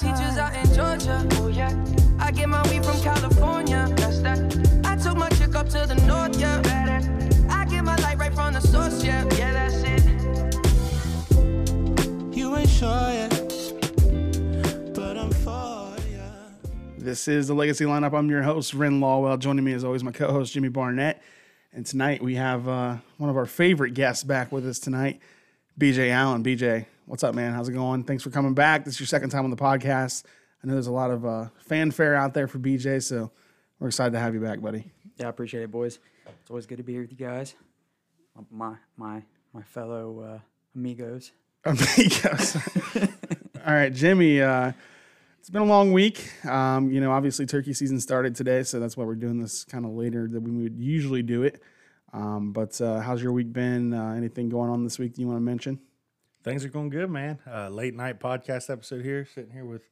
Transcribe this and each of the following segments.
peaches out in Georgia. Oh yeah. I get my weed from California. That's that. I took my chick up to the north, yeah. I get my light right from the source, yeah. Yeah, that's it. You ain't sure yet. This is the Legacy Lineup. I'm your host, Ren Lawwell. Joining me, as always, my co host, Jimmy Barnett. And tonight we have uh, one of our favorite guests back with us tonight, BJ Allen. BJ, what's up, man? How's it going? Thanks for coming back. This is your second time on the podcast. I know there's a lot of uh, fanfare out there for BJ, so we're excited to have you back, buddy. Yeah, I appreciate it, boys. It's always good to be here with you guys. My my my fellow uh, amigos. Amigos. All right, Jimmy. Uh, it's been a long week. Um, you know, obviously turkey season started today, so that's why we're doing this kind of later than we would usually do it. Um, but uh, how's your week been? Uh, anything going on this week that you want to mention? Things are going good, man. Uh, late night podcast episode here, sitting here with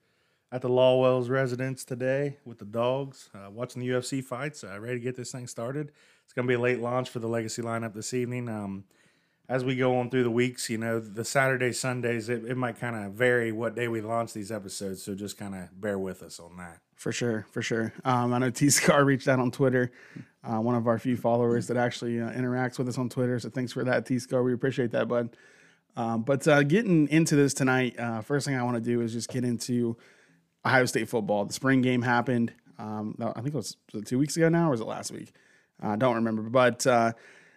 at the Lawwell's residence today with the dogs, uh, watching the UFC fights. Uh, ready to get this thing started. It's going to be a late launch for the Legacy lineup this evening. Um, as we go on through the weeks, you know, the Saturday, Sundays, it, it might kind of vary what day we launch these episodes. So just kind of bear with us on that. For sure, for sure. Um, I know T Scar reached out on Twitter, uh, one of our few followers that actually uh, interacts with us on Twitter. So thanks for that, T Scar. We appreciate that, bud. Um, but uh, getting into this tonight, uh, first thing I want to do is just get into Ohio State football. The spring game happened. Um, I think it was, was it two weeks ago now, or was it last week? I don't remember. But uh,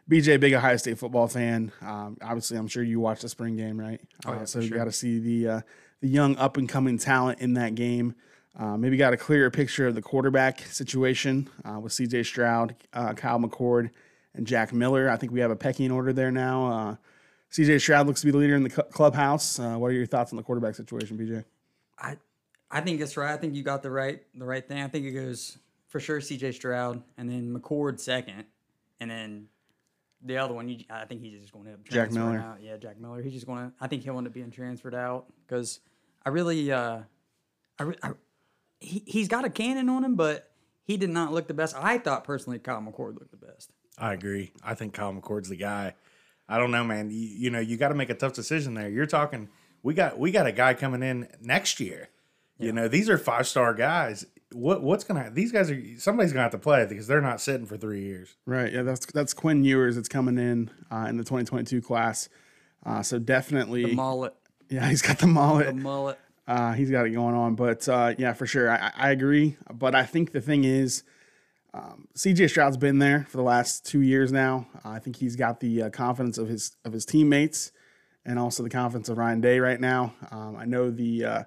BJ, big Ohio State football fan. Um, obviously, I'm sure you watched the spring game, right? Oh, yeah, Uh, so for you got to see the uh, the young up and coming talent in that game. Uh, maybe got a clearer picture of the quarterback situation uh, with C.J. Stroud, uh, Kyle McCord, and Jack Miller. I think we have a pecking order there now. C.J. Stroud looks to be the leader in the clubhouse. Uh, what are your thoughts on the quarterback situation, BJ? I I think it's right. I think you got the right the right thing. I think it goes for sure. C.J. Stroud and then McCord second, and then the other one. You, I think he's just going to Jack Miller. Out. Yeah, Jack Miller. He's just going to. I think he'll end up being transferred out because I really, uh, I, I he he's got a cannon on him, but he did not look the best. I thought personally Kyle McCord looked the best. I agree. I think Kyle McCord's the guy. I don't know, man. You, you know, you got to make a tough decision there. You're talking. We got we got a guy coming in next year. You know, these are five star guys. What what's gonna? These guys are somebody's gonna have to play because they're not sitting for three years. Right. Yeah, that's that's Quinn Ewers that's coming in uh, in the 2022 class. Uh, so definitely, The mullet, yeah, he's got the mullet. the mullet. Uh, he's got it going on. But uh, yeah, for sure, I, I agree. But I think the thing is, um, CJ Stroud's been there for the last two years now. I think he's got the uh, confidence of his of his teammates, and also the confidence of Ryan Day right now. Um, I know the. Uh,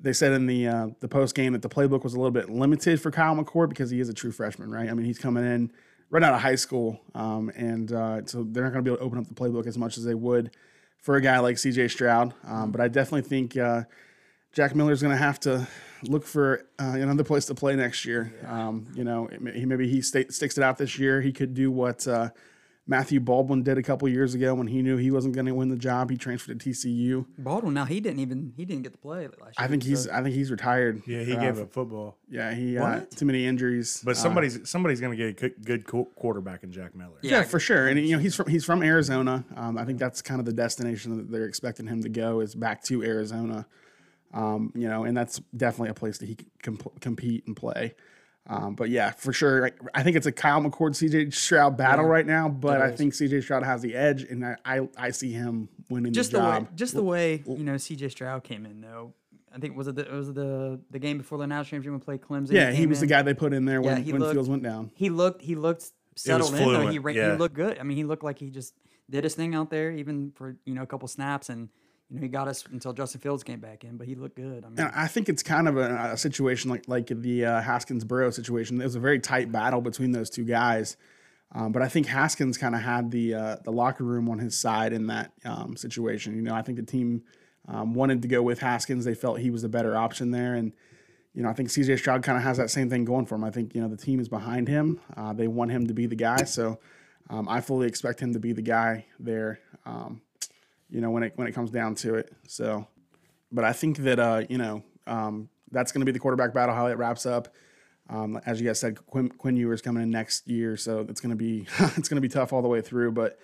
they said in the uh, the post game that the playbook was a little bit limited for Kyle McCord because he is a true freshman, right? I mean, he's coming in right out of high school, um, and uh, so they're not going to be able to open up the playbook as much as they would for a guy like C.J. Stroud. Um, but I definitely think uh, Jack Miller's going to have to look for uh, another place to play next year. Um, you know, it he maybe he sta sticks it out this year. He could do what uh, Matthew Baldwin did a couple years ago when he knew he wasn't going to win the job. He transferred to TCU. Baldwin. Now he didn't even he didn't get to play last year. I think he's so- I think he's retired. Yeah, he Uh, gave up football. Yeah, he uh, What? too many injuries. But Uh, somebody's somebody's gonna get a good, good quarterback in Jack Miller. yeah, Yeah, for sure. And you know, he's from he's from Arizona. Um, I think that's kind of the destination that they're expecting him to go is back to Arizona. Um, you know, and that's definitely a place that he can comp- compete and play. Um, but yeah, for sure, I, I think it's a Kyle McCord CJ Stroud battle right now. But I think CJ Stroud has the edge, and I I, I see him winning just the the way, just the way you know C.J. Stroud came in though. I think was it the, it was the the game before the national championship when played Clemson. yeah, he came was the guy they put in there when, he when looked- Fields went down. He looked he looked settled in though. He, yeah. he looked good. I mean, he looked like he just did his thing out there, even for you know a couple snaps, and you know he got us until Justin Fields came back in. But he looked good. I mean, And I think it's kind of a, a situation like like the uh, Haskins Burrow situation. It was a very tight battle between those two guys, um, but I think Haskins kind of had the uh, the locker room on his side in that um, situation. You know, I think the team um, wanted to go with Haskins. They felt he was the better option there, and you know, I think CJ Stroud kind of has that same thing going for him. I think you know the team is behind him. Uh, they want him to be the guy, so um, I fully expect him to be the guy there. Um, you know, when it when it comes down to it. So, but I think that uh, you know um, that's going to be the quarterback battle. How it wraps up. Um, as you guys said, Quinn, Quinn Ewers coming in next year, so it's going to be it's going to be tough all the way through. But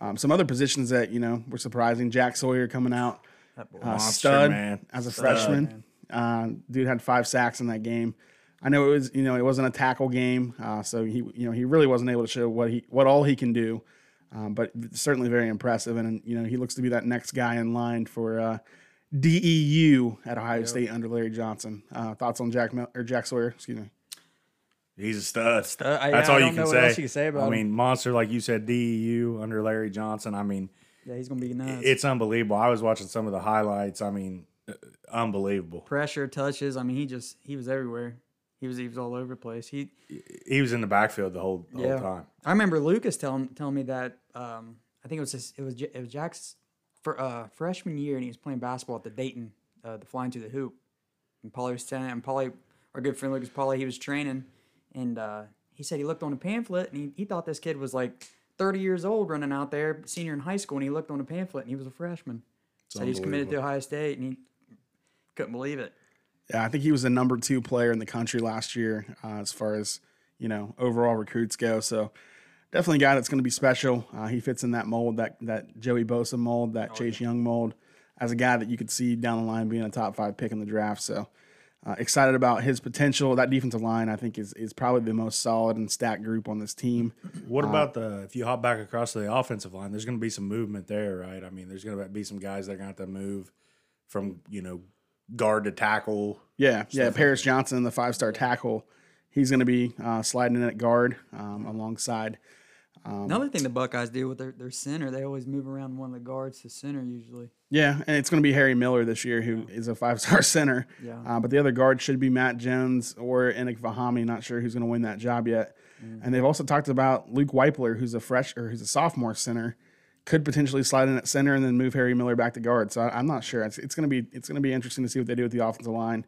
um, some other positions that you know were surprising. Jack Sawyer coming out, uh, stud man. as a Stud. freshman. Uh, dude had five sacks in that game. I know it was you know it wasn't a tackle game, uh, so he you know he really wasn't able to show what he what all he can do, um, but certainly very impressive. And you know he looks to be that next guy in line for uh, DEU at Ohio State under Larry Johnson. Uh, thoughts on Jack Mel- or Jack Sawyer? Excuse me. He's a stud. Stud. I- That's I all you don't can know what say. else you can say about I him. mean, monster, like you said, DEU under Larry Johnson. I mean, Yeah, he's gonna be nuts. it's unbelievable. I was watching some of the highlights. I mean, uh, unbelievable. pressure, touches. I mean, he just he was everywhere. He was he was all over the place. He He was in the backfield the whole, the yeah. whole time. I remember Lucas telling telling me that um, I think it was his, it was J- it was Jack's for uh, freshman year, and he was playing basketball at the Dayton, uh, the flying to the hoop. And Paulie was telling and Paulie, our good friend Lucas Paulie, he was training, and uh, he said he looked on a pamphlet and he, he thought this kid was like 30 years old running out there, senior in high school, and he looked on a pamphlet and he was a freshman. Said he's committed to Ohio State, and he couldn't believe it. Yeah, I think he was the number two player in the country last year uh, as far as you know overall recruits go. So definitely a guy that's going to be special. Uh, he fits in that mold, that that Joey Bosa mold, that Chase Young mold, as a guy that you could see down the line being a top five pick in the draft. So uh, excited about his potential. That defensive line, I think, is is probably the most solid and stacked group on this team. What about the if you hop back across to the offensive line? There's going to be some movement there, right? I mean, there's going to be some guys that are going to have to move from you know guard to tackle. Yeah, yeah. Paris Johnson, the five star tackle, he's going to be uh, sliding in at guard um, alongside. Um, Another thing the Buckeyes do with their, their center, they always move around one of the guards to center usually. Yeah, and it's going to be Harry Miller this year, who is a five star center. Yeah. Uh, but the other guard should be Matt Jones or Enokk Vimahi. Not sure who's going to win that job yet. And they've also talked about Luke Wypler, who's a fresh or who's a sophomore center, could potentially slide in at center and then move Harry Miller back to guard. So I, I'm not sure. It's, it's going to be it's going to be interesting to see what they do with the offensive line.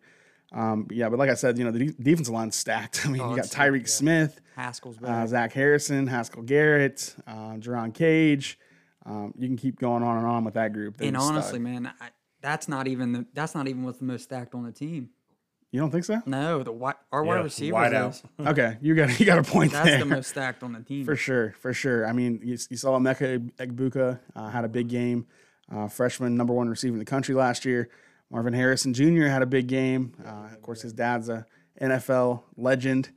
Um, yeah, but like I said, you know the de- defensive line's stacked. I mean, you got Tyreke Smith, Haskell's back. uh, Zach Harrison, Haskell Garrett, uh, Jerron Cage. Um, you can keep going on and on with that group. They're and honestly, stud. man, I, that's not even the, that's not even what's the most stacked on the team. You don't think so? No, the wi- our wide Yeah, receivers. wide out. Okay, you got you got a point That's there. the most stacked on the team. for sure, for sure. I mean, you, you saw Emeka Egbuka uh, had a big game, uh, freshman number one receiver in the country last year. Marvin Harrison Jr. had a big game. Uh, of course, his dad's a NFL legend.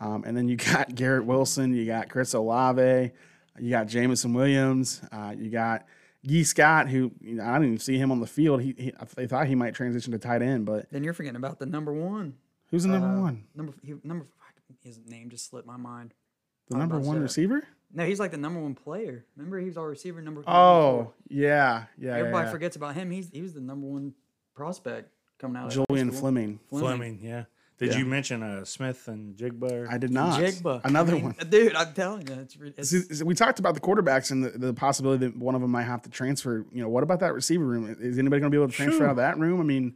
Um, and then you got Garrett Wilson, you got Chris Olave, you got Jameson Williams, uh, you got Gee Scott, who you know, I didn't even see him on the field. He, he they thought he might transition to tight end, but Then you're forgetting about the number one. who's the number Uh, one? Number he, number his name just slipped my mind. The I was number one say receiver? No, he's like the number one player. Remember, he was our receiver number. number Oh, four. yeah, yeah. everybody yeah. forgets about him. He's he was the number one prospect coming out. of Julian school. Fleming. Fleming, yeah. Did Yeah. you mention uh, Smith-Njigba? I did not. Jigba, Another I mean, one. dude. I'm telling you, it's, it's See, see, we talked about the quarterbacks and the, the possibility that one of them might have to transfer. You know, what about that receiver room? Is anybody going to be able to transfer out of that room? I mean,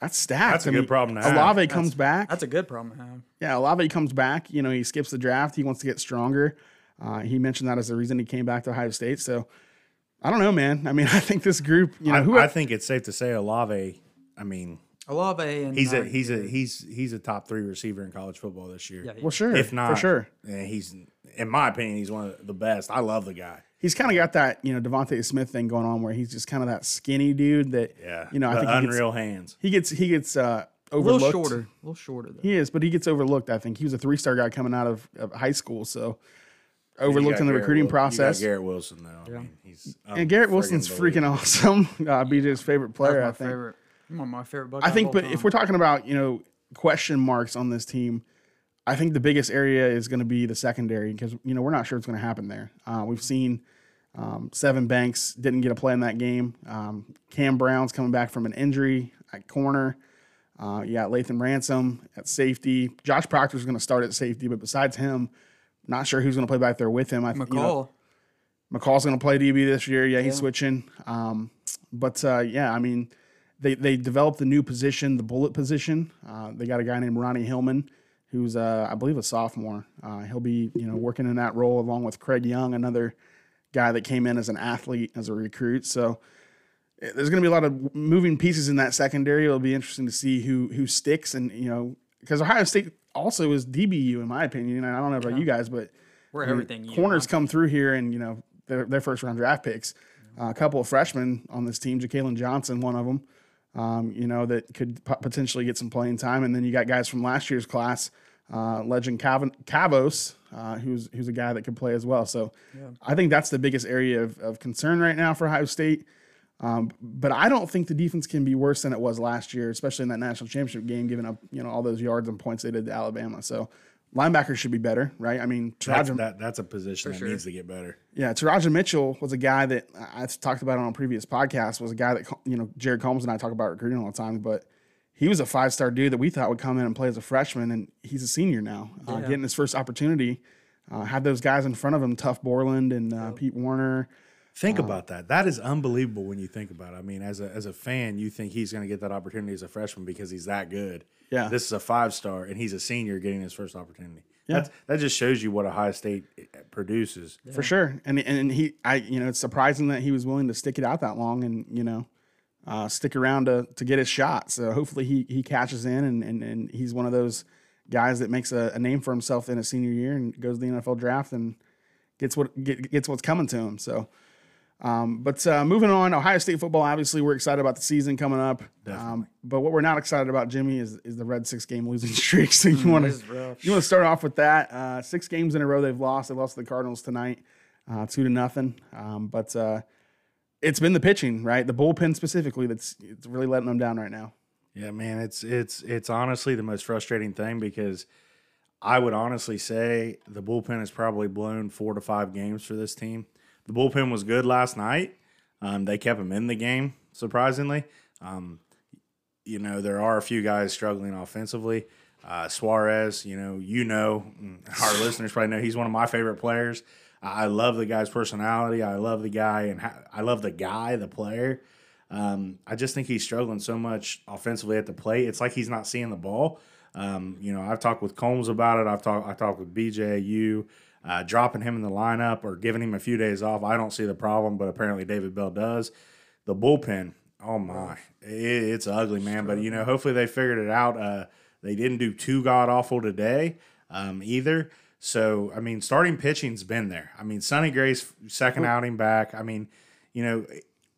that's stacked. That's a I good mean, problem to have. Olave comes back. that's a good problem to have. Yeah, Olave comes back. You know, he skips the draft. He wants to get stronger. Uh, he mentioned that as the reason he came back to Ohio State. So I don't know, man. I mean, I think this group. You know, I, who I think it's safe to say Olave. I mean, Olave and he's a he's a he's he's a top three receiver in college football this year. yeah, well, sure, if not for sure. yeah, he's in my opinion he's one of the best. I love the guy. He's kind of got that you know DeVonta Smith thing going on where he's just kind of that skinny dude that Yeah, you know I the think he gets, unreal hands. he gets he gets uh, a little shorter, a little shorter though. He is, but he gets overlooked. I think he was a three star guy coming out of, of high school, so overlooked in the Garrett recruiting Wil- you got process. Garrett Wilson though. I mean, he's And Garrett Wilson's freaking awesome. Uh, BJ's favorite player, That's my I think. favorite. One of my favorite. I think, but if we're talking about you know question marks on this team, I think the biggest area is going to be the secondary because you know we're not sure what's going to happen there. Uh, we've seen um, Sevyn Banks didn't get a play in that game. Um, Cam Brown's coming back from an injury at corner. Uh, you got Lathan Ransom at safety. Josh Proctor's going to start at safety, but besides him, not sure who's going to play back there with him. I th- McCall, you know, McCall's going to play DB this year. Yeah, he's switching. Um, but uh, yeah, I mean, they they developed a new position, the bullet position. Uh, they got a guy named Ronnie Hickman, who's uh, I believe a sophomore. Uh, he'll be you know working in that role along with Craig Young, another guy that came in as an athlete as a recruit. So eh, there's going to be a lot of moving pieces in that secondary. It'll be interesting to see who who sticks and you know because Ohio State also is DBU in my opinion. And I don't know about you guys, but we're I mean, everything. corners come through here and you know their, their first round draft picks. Uh, a couple of freshmen on this team, Jalen Johnson, one of them. Um, you know, that could potentially get some playing time. And then you got guys from last year's class, uh, Lejond Cavazos, uh, who's who's a guy that could play as well. So I think that's the biggest area of, of concern right now for Ohio State. Um, but I don't think the defense can be worse than it was last year, especially in that national championship game, giving up you know all those yards and points they did to Alabama. So linebackers should be better, right? I mean, That's, that, that's a position that sure. needs to get better. yeah, Teradja Mitchell was a guy that I- I've talked about on a previous podcast. Was a guy that you know Jared Combs and I talk about recruiting all the time, but he was a five star dude that we thought would come in and play as a freshman, and he's a senior now, uh, getting his first opportunity. Uh, had those guys in front of him, Tuf Borland and uh, Pete Werner. Think about that. That is unbelievable when you think about it. I mean, as a as a fan, you think he's going to get that opportunity as a freshman because he's that good. Yeah. This is a five star, and he's a senior getting his first opportunity. That's, that just shows you what Ohio State eh, produces. for sure. And and he, I, you know, it's surprising that he was willing to stick it out that long and you know, uh, stick around to to get his shot. So hopefully he he catches in and and, and he's one of those guys that makes a, a name for himself in a senior year and goes to the NFL draft and gets what get, gets what's coming to him. So. Um, but uh, moving on, Ohio State football. Obviously, we're excited about the season coming up. Um, but what we're not excited about, Jimmy, is is the red six game losing streak. So you want to you want to start off with that? Uh, six games in a row they've lost. They lost to the Cardinals tonight, uh, two to nothing. Um, but uh, it's been the pitching, right? The bullpen specifically that's it's really letting them down right now. Yeah, man, it's it's it's honestly the most frustrating thing because I would honestly say the bullpen has probably blown four to five games for this team. The bullpen was good last night. Um, they kept him in the game, surprisingly. Um, you know, there are a few guys struggling offensively. Uh, Suarez, you know, you know, mm, our listeners probably know he's one of my favorite players. I love the guy's personality. I love the guy, and I love the guy, the player. Um, I just think he's struggling so much offensively at the plate. It's like he's not seeing the ball. Um, you know, I've talked with Combs about it. I've talked I talked with BJ, you uh, dropping him in the lineup or giving him a few days off. I don't see the problem, but apparently David Bell does. The bullpen, oh my, it, it's ugly, man. But you know, hopefully they figured it out. Uh, they didn't do too god awful today um, either. So I mean, starting pitching's been there. I mean, Sonny Gray's second outing back. I mean, you know,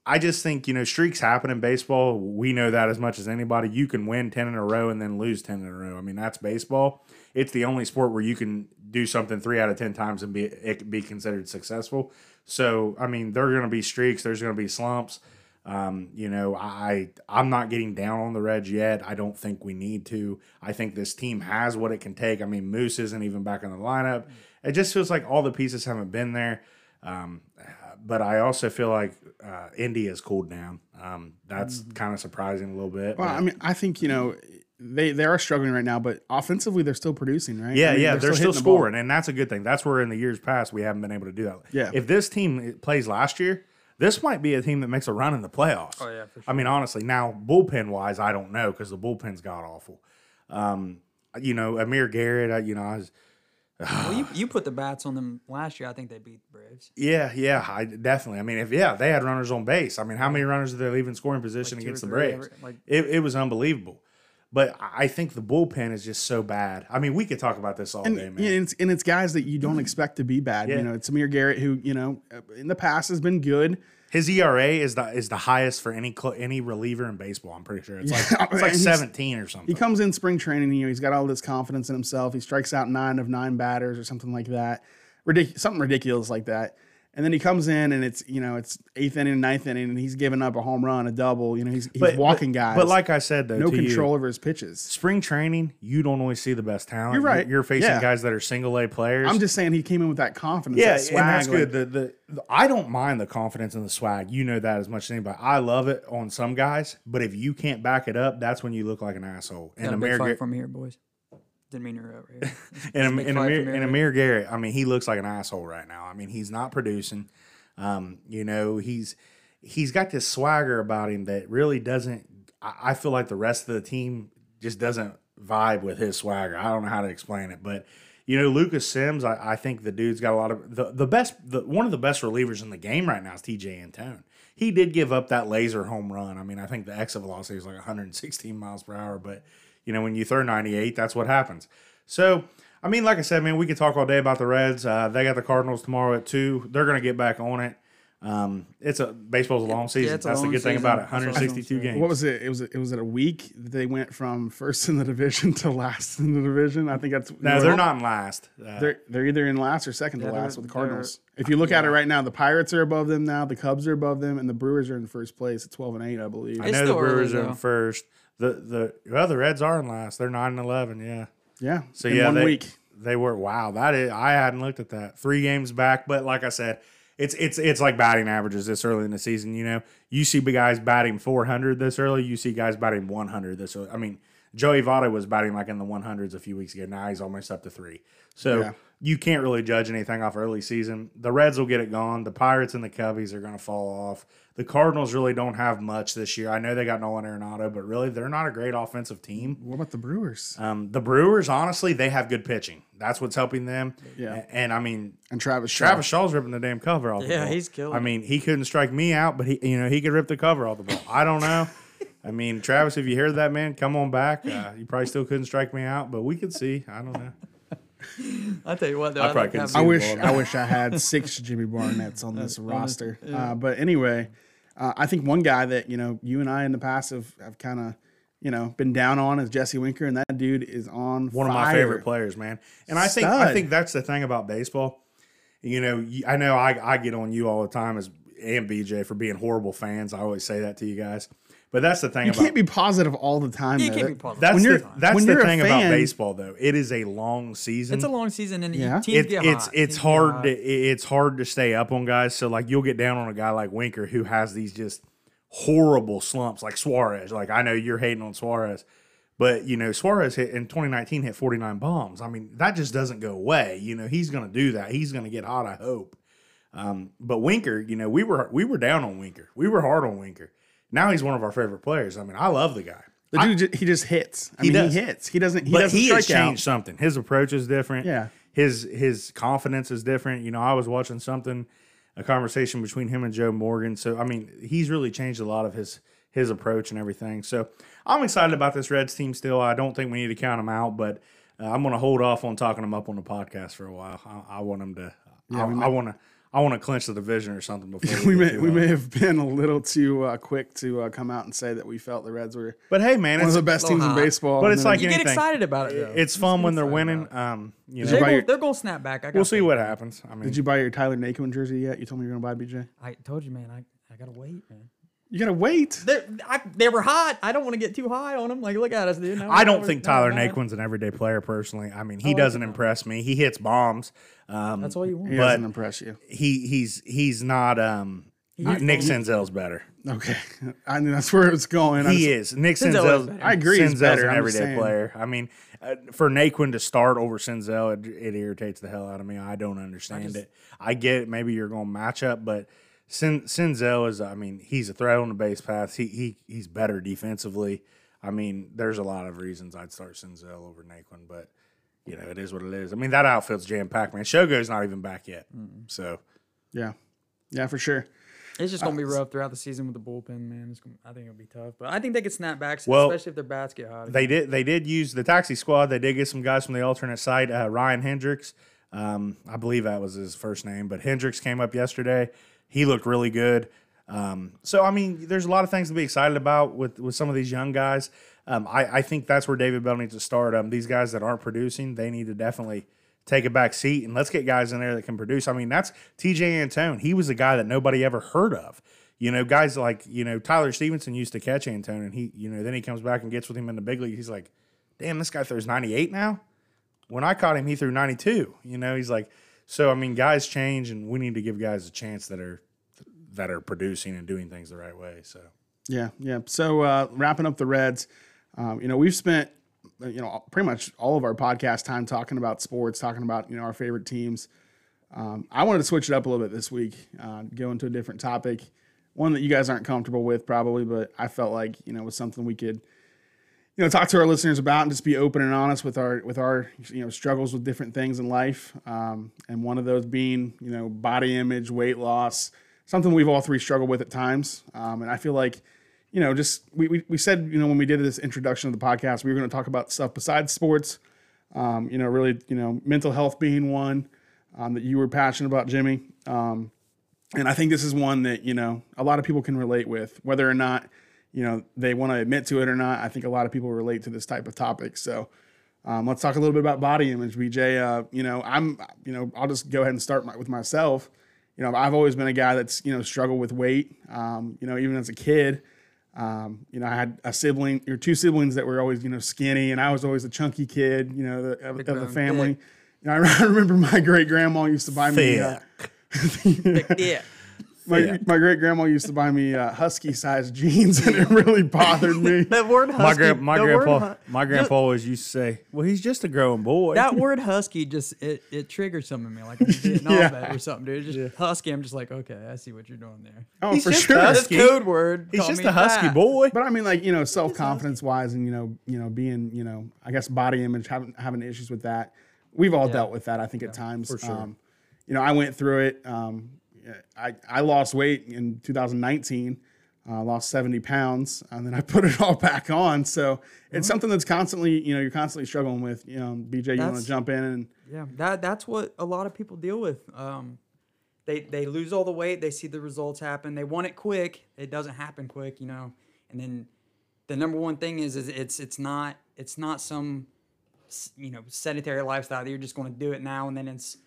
I just think, you know, streaks happen in baseball. We know that as much as anybody. You can win 10 in a row and then lose 10 in a row. I mean, that's baseball. It's the only sport where you can do something three out of 10 times and be it be considered successful. So, I mean, there are going to be streaks, there's going to be slumps. Um, you know, I I'm not getting down on the Reds yet. I don't think we need to. I think this team has what it can take. I mean, Moose isn't even back in the lineup. It just feels like all the pieces haven't been there. Um, but I also feel like uh, Indy has cooled down. Um, that's kind of surprising a little bit. Well, but- I mean, I think you know they they are struggling right now, but offensively they're still producing, right? Yeah, I mean, yeah, they're, still, hitting the ball. scoring, and that's a good thing. That's where in the years past we haven't been able to do that. Yeah. If this team plays last year, this might be a team that makes a run in the playoffs. Oh, yeah, for I mean, honestly, now bullpen wise, I don't know because the bullpen's got awful. Um, you know, Amir Garrett, I, you know, I was, Well, you, you put the bats on them last year. I think they beat the Braves. yeah, yeah, I definitely. I mean, if yeah, they had runners on base. I mean, how many runners did they leave in scoring position Like against the Braves? every- like- it, it was unbelievable. But I think the bullpen is just so bad. I mean, we could talk about this all And, day, man. and, it's, and it's guys that you don't expect to be bad. Yeah. You know, it's Amir Garrett, who you know in the past has been good. His ERA is the is the highest for any cl- any reliever in baseball. I'm pretty sure it's like Yeah, it's like he's- 17 or something. He comes in spring training, you know, he's got all this confidence in himself. He strikes out nine of nine batters or something like that, Ridic- something ridiculous like that. And then he comes in and it's you know it's eighth inning, ninth inning, and he's giving up a home run, a double. You know, he's, he's walking but, guys. But like I said, though, no to you, control over his pitches. spring training, you don't always see the best talent. You're right. You're, facing Yeah. guys that are single A players. I'm just saying he came in with that confidence. yeah, that swag, and that's like- good. The, the the I don't mind the confidence and the swag. You know that as much as anybody. I love it on some guys, but if you can't back it up, that's when you look like an asshole. And a big Amir, fight from here, boys. Didn't mean to interrupt. Right? and, and, Amir, and. Amir Garrett, I mean, he looks like an asshole right now. I mean, he's not producing. Um, you know, he's he's got this swagger about him that really doesn't. I, I feel like the rest of the team just doesn't vibe with his swagger. I don't know how to explain it, but you know, Lucas Sims, I, I think the dude's got a lot of the the best. The, one of the best relievers in the game right now is Tejay Antone. He did give up that laser home run. I mean, I think the exit velocity was like 116 miles per hour, but you know, when you throw 98, that's what happens. So, I mean, like I said, man, we could talk all day about the Reds. Uh, they got the Cardinals tomorrow at two. They're going to get back on it. Um, it's a baseball's a long season. it's a That's the long good thing about it. That's what I was 162 games. What was it? It was it was it a week that they went from first in the division to last in the division. I think that's No, they're not in last. Uh, They're they're either in last or second to Yeah, they're- last with the Cardinals. If you look at it right now, the Pirates are above them now. The Cubs are above them, and the Brewers are in first place at twelve and eight, I believe. I It's know the still early, Brewers are in first. The the well, the Reds are in last. They're nine and eleven. Yeah. yeah. So in yeah, one they, week. they were wow. That is, I hadn't looked at that. Three games back, but like I said, it's it's it's like batting averages this early in the season. You know, you see guys batting 400 this early. You see guys batting 100 this early. I mean, Joey Votto was batting like in the 100s a few weeks ago. Now he's almost up to three. So Yeah. You can't really judge anything off early season. The Reds will get it gone. The Pirates and the Cubbies are going to fall off. The Cardinals really don't have much this year. I know they got Nolan Arenado, but really they're not a great offensive team. What about the Brewers Um, the Brewers, honestly, they have good pitching. That's what's helping them. Yeah. A- And, I mean, and Travis Shaw? Travis Shaw's ripping the damn cover off the Yeah, ball. he's killing I mean, he couldn't strike me out, but he, you know, he could rip the cover off the ball. I don't know. I mean, Travis, if you hear that, man, come on back. Uh, you probably still couldn't strike me out, but we could see. I don't know. I tell you what, though, I I probably couldn't having- I wish. I wish I had six Jimmy Barnetts on this roster. Uh, but anyway, uh, I think one guy that you know you and I in the past have, have kind of you know been down on is Jesse Winker, and that dude is on One of my favorite players, man. And I think I think that's the thing about baseball. You know, I know I, I get on you all the time as and BJ for being horrible fans. I always say that to you guys. But that's the thing You about can't be positive all the time. You though. can't be positive. that's when the, you're- that's when the you're a thing about baseball though. It is a long season. It's a long season, and Yeah. teams it, get it's hot. it's Teams hard to it's hard to stay up on guys. So like you'll get down on a guy like Winker who has these just horrible slumps, like Suarez. Like I know you're hating on Suarez, but you know Suarez hit in 2019 hit 49 bombs. I mean that just doesn't go away. You know he's going to do that. He's going to get hot. I hope. Um, but Winker, you know we were we were down on Winker. We were hard on Winker. Now he's one of our favorite players. I mean I love the guy. The dude, ju- he just hits. I He mean, does. he hits. He doesn't. He but doesn't he has changed out. something. His approach is different. Yeah. His his confidence is different. You know, I was watching something, a conversation between him and Joe Morgan. So I mean, he's really changed a lot of his his approach and everything. So I'm excited about this Reds team still. I don't think we need to count them out, but uh, I'm going to hold off on talking them up on the podcast for a while. I, I want them to. I, I want to. I want to clinch the division or something before We get may we may have been a little too uh, quick to uh, come out and say that we felt the Reds were But hey, man, one of the best little teams in baseball. But it's like You get excited about it, though. it's fun when they're winning. Um, you you know, They're gonna, they're gonna snap back. I got we'll see what happens. I mean, Did you buy your Tyler Naquin jersey yet? You told me you were gonna buy BJ. I told you, man. I, I gotta wait, man. You gotta wait. They're, I, they were hot. I don't want to get too high on them. Like, look at us, dude. Now I don't think Tyler. Naquin's an everyday player personally. I mean, he like doesn't him. impress me. He hits bombs. Um, That's all you want. He But- doesn't impress you. he he's he's not um He's- Nick Senzel's better. Okay, I mean that's where it's going. I He just- is. Nick Senzel is I agree he's Senzel's better, an I'm everyday player. I mean, uh, for Naquin to start over Senzel, it, it irritates the hell out of me. I don't understand it. I get it. Maybe you're going to match up, but Sen, Senzel is. I mean, he's a threat on the base paths. He he he's better defensively. I mean, there's a lot of reasons I'd start Senzel over Naquin, but you know, it is what it is. I mean, that outfield's jam packed, man. Shogo's not even back yet, so. yeah, yeah, for sure. It's just gonna be rough throughout the season with the bullpen, man. It's gonna, I think it'll be tough, but I think they could snap back, Well, especially if their bats get hot. They did. They did use the taxi squad. They did get some guys from the alternate site. Uh, Ryan Hendrix, um, I believe that was his first name, but Hendrix came up yesterday. He looked really good. Um, so I mean, there's a lot of things to be excited about with with some of these young guys. Um, I, I think that's where David Bell needs to start. Um, these guys that aren't producing, they need to definitely take a back seat and let's get guys in there that can produce. I mean, that's Tejay Antone. He was a guy that nobody ever heard of. You know, guys like you know Tyler Stephenson used to catch Antone, and he you know then he comes back and gets with him in the big league. He's like, damn, this guy throws 98 now. When I caught him, he threw 92. You know, he's like, so I mean, guys change, and we need to give guys a chance that are that are producing and doing things the right way. So Yeah, yeah. So uh, wrapping up the Reds, um, you know, we've spent uh, you know pretty much all of our podcast time talking about sports, talking about you know our favorite teams. Um, I wanted to switch it up a little bit this week, uh, go into a different topic, one that you guys aren't comfortable with probably, but I felt like you know was something we could you know talk to our listeners about and just be open and honest with our with our you know struggles with different things in life. Um, and one of those being you know body image weight loss something we've all three struggled with at times. Um, and i feel like you know just we, we, we said you know when we did this introduction of the podcast we were going to talk about stuff besides sports. Um, you know really you know mental health being one um, that you were passionate about jimmy. Um, and I think this is one that you know a lot of people can relate with, whether or not you know they want to admit to it or not. I think a lot of people relate to this type of topic. So um, let's talk a little bit about body image, BJ. Uh, you know, I'm you know I'll just go ahead and start my, with myself. You know, I've always been a guy that's you know struggled with weight. Um, you know, even as a kid. Um, you know, I had a sibling or two siblings that were always, you know, skinny, and I was always the chunky kid, you know, the, of, of the family. You know, I remember my great grandma used to buy me. Uh, yeah. my, my great grandma used to buy me uh, husky sized jeans, and it really bothered me. That word husky. My, gra- my the word grandpa, hu- my grandpa always used to say, "Well, he's just a growing boy." that word husky just it, it triggers something in me like I'm getting Yeah. off at or something, dude. Just husky. I'm just like, okay, I see what you're doing there. Oh, He's for just sure. This husky. code word. he's just a husky fat. boy. But I mean, like you know, self confidence wise, and you know, you know, being you know, I guess body image, having having issues with that. We've all dealt with that, I think, at times. for sure. Um, you know, I went through it. Um, I I lost weight in 2019. Uh, lost 70 pounds, and then I put it all back on. So it's something that's constantly, you know, you're constantly struggling with. You know, BJ, you want to jump in and Yeah, that that's what a lot of people deal with. Um, they they lose all the weight. They see the results happen. They want it quick. It doesn't happen quick, you know. And then the number one thing is is it's it's not it's not some you know sedentary lifestyle that you're just going to do it now and then it's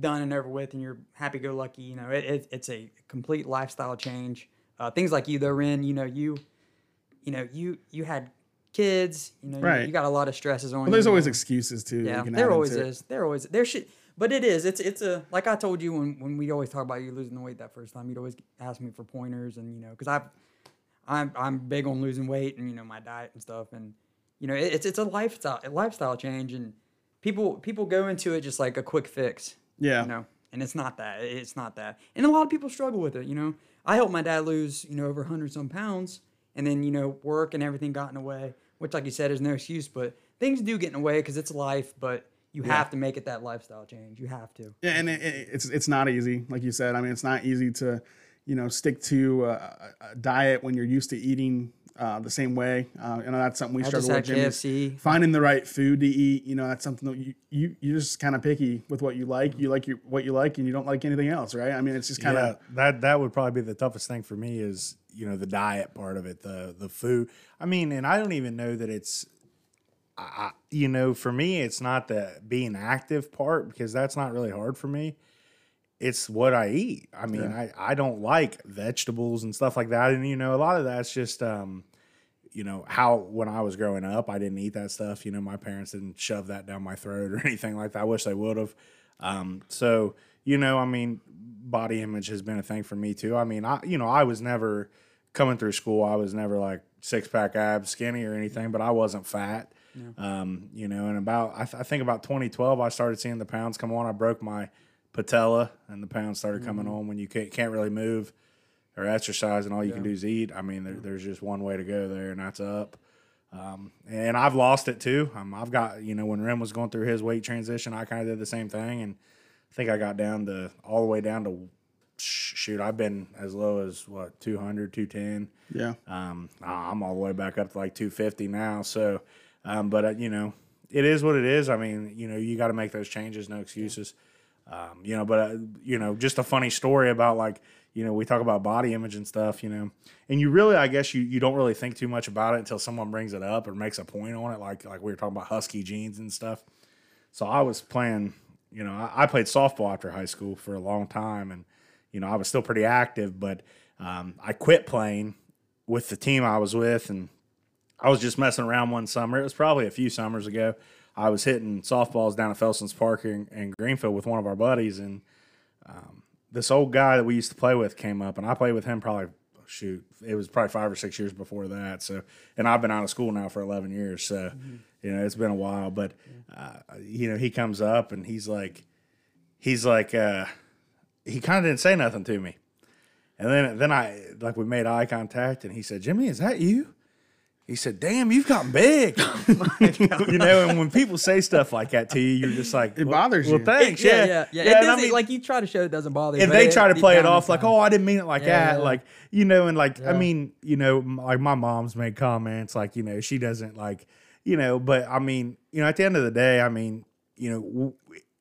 done and over with and you're happy go lucky. You know, it, it it's a complete lifestyle change. Uh, things like you though, Ren. You know you you know you you had kids. You know, you- Right. you, got a lot of stresses on. well, you, there's you always know. excuses too. Yeah, you can there always is. it. There always there should, but it is. It's it's a like I told you when when we always talk about you losing the weight that first time. You'd always ask me for pointers, and you know, because I've I'm I'm big on losing weight and you know my diet and stuff, and you know it, it's it's a lifestyle a lifestyle change, and people people go into it just like a quick fix. Yeah. you know, and it's not that. It's not that, and a lot of people struggle with it. You know, I helped my dad lose you know over hundred some pounds, and then you know work and everything got in the way, which like you said is no excuse, but things do get in the way because it's life, but. You have to make it that lifestyle change. You have to. Yeah, and it, it- it's it's not easy, like you said. I mean, it's not easy to, you know, stick to a- a diet when you're used to eating uh, the same way. Uh, you know, that's something we I struggle just with. had KFC. Finding the right food to eat, you know, that's something that you you you're just kind of picky with what you like. You like your what you like, and you don't like anything else, right? I mean, it's just kind yeah, of that that would probably be the toughest thing for me is you know the diet part of it, the the food. I mean, and I don't even know that it's, I, I- you know, for me, it's not the being active part because that's not really hard for me. It's what I eat. I mean, I I don't like vegetables and stuff like that, and you know, a lot of that's just um, you know how when I was growing up, I didn't eat that stuff. You know, my parents didn't shove that down my throat or anything like that. I wish they would have. Um, so you know, I mean, body image has been a thing for me too. I mean, I you know, I was never coming through school. I was never like six pack abs, skinny or anything, but I wasn't fat. Um, you know, and about I, th- I think about 2012, I started seeing the pounds come on. I broke my patella, and the pounds started coming on when you can't, can't really move or exercise, and all you can do is eat. I mean, there, there's just one way to go there, and that's up. Um, and I've lost it too. Um, I've got you know when Ren was going through his weight transition, I kind of did the same thing, and I think I got down to all the way down to shoot. I've been as low as what 200, 210. yeah. Um, I'm all the way back up to like 250 now. So, um, but uh, you know, it is what it is. I mean, you know, you got to make those changes. No excuses. Um, you know, but uh, you know, just a funny story about like, you know, we talk about body image and stuff, you know, and you really, I guess you, you don't really think too much about it until someone brings it up or makes a point on it. Like, like we were talking about husky jeans and stuff. So I was playing, you know, I, I played softball after high school for a long time, and you know, I was still pretty active, but um, I quit playing with the team I was with, and I was just messing around one summer. It was probably a few summers ago. I was hitting softballs down at Felson's Park in, in Greenfield with one of our buddies, and um, this old guy that we used to play with came up, and I played with him probably shoot, it was probably five or six years before that. So, and I've been out of school now for eleven years, so you know it's been a while. But uh, you know, he comes up and he's like, he's like, uh, he kind of didn't say nothing to me, and then then I like we made eye contact, and he said, "Jimmy, is that you?" He said, "Damn, you've gotten big." Oh you know, and when people say stuff like that to you, you're just like, It "Well- bothers well, you." thanks, yeah, yeah, yeah, yeah. and It I doesn't, mean- like you try to show it doesn't bother you. and they it- try to play it off like, oh, I didn't mean it like Yeah, that. yeah. Like, you know, and like, I mean, you know, like my mom's made comments like, you know, she doesn't like, you know, but I mean, you know, at the end of the day, I mean, you know,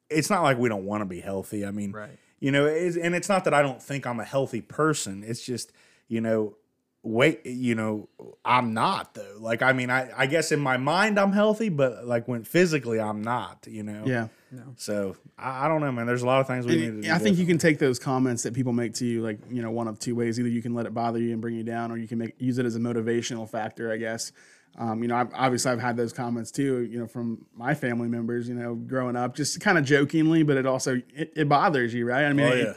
it's not like we don't want to be healthy. I mean, Right. you know, it's, and it's not that I don't think I'm a healthy person. It's just, you know, wait, you know, I'm not though. Like, I mean, I, I guess in my mind I'm healthy, but like when physically I'm not, you know? Yeah. no. So I, I don't know, man. There's a lot of things we need to do. I think you can take those comments that people make to you, like you know, one of two ways. Either you can let it bother you and bring you down, or you can make use it as a motivational factor. I guess. Um, you know, I've, obviously I've had those comments too. You know, from my family members. You know, growing up, just kind of jokingly, but it also it, it bothers you, right? I mean, Oh, it- yeah.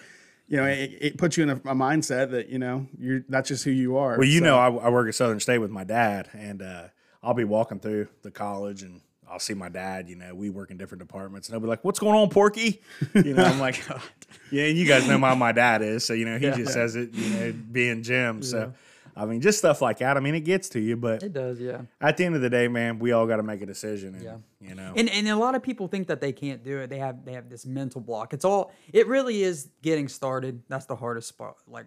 You know, it, it puts you in a, a mindset that you know you're that's just who you are. Well, you So- know, I, I work at Southern State with my dad, and uh, I'll be walking through the college, and I'll see my dad. You know, we work in different departments, and I'll be like, "What's going on, Porky?" You know, I'm like, "Yeah." And you guys know how my dad is, so you know, he just says it. You know, being Jim. So, I mean, just stuff like that. I mean, it gets to you, but It does, yeah. at the end of the day, man, we all got to make a decision. And, Yeah. You know. And and a lot of people think that they can't do it. They have they have this mental block. It's all it really is getting started. That's the hardest spot like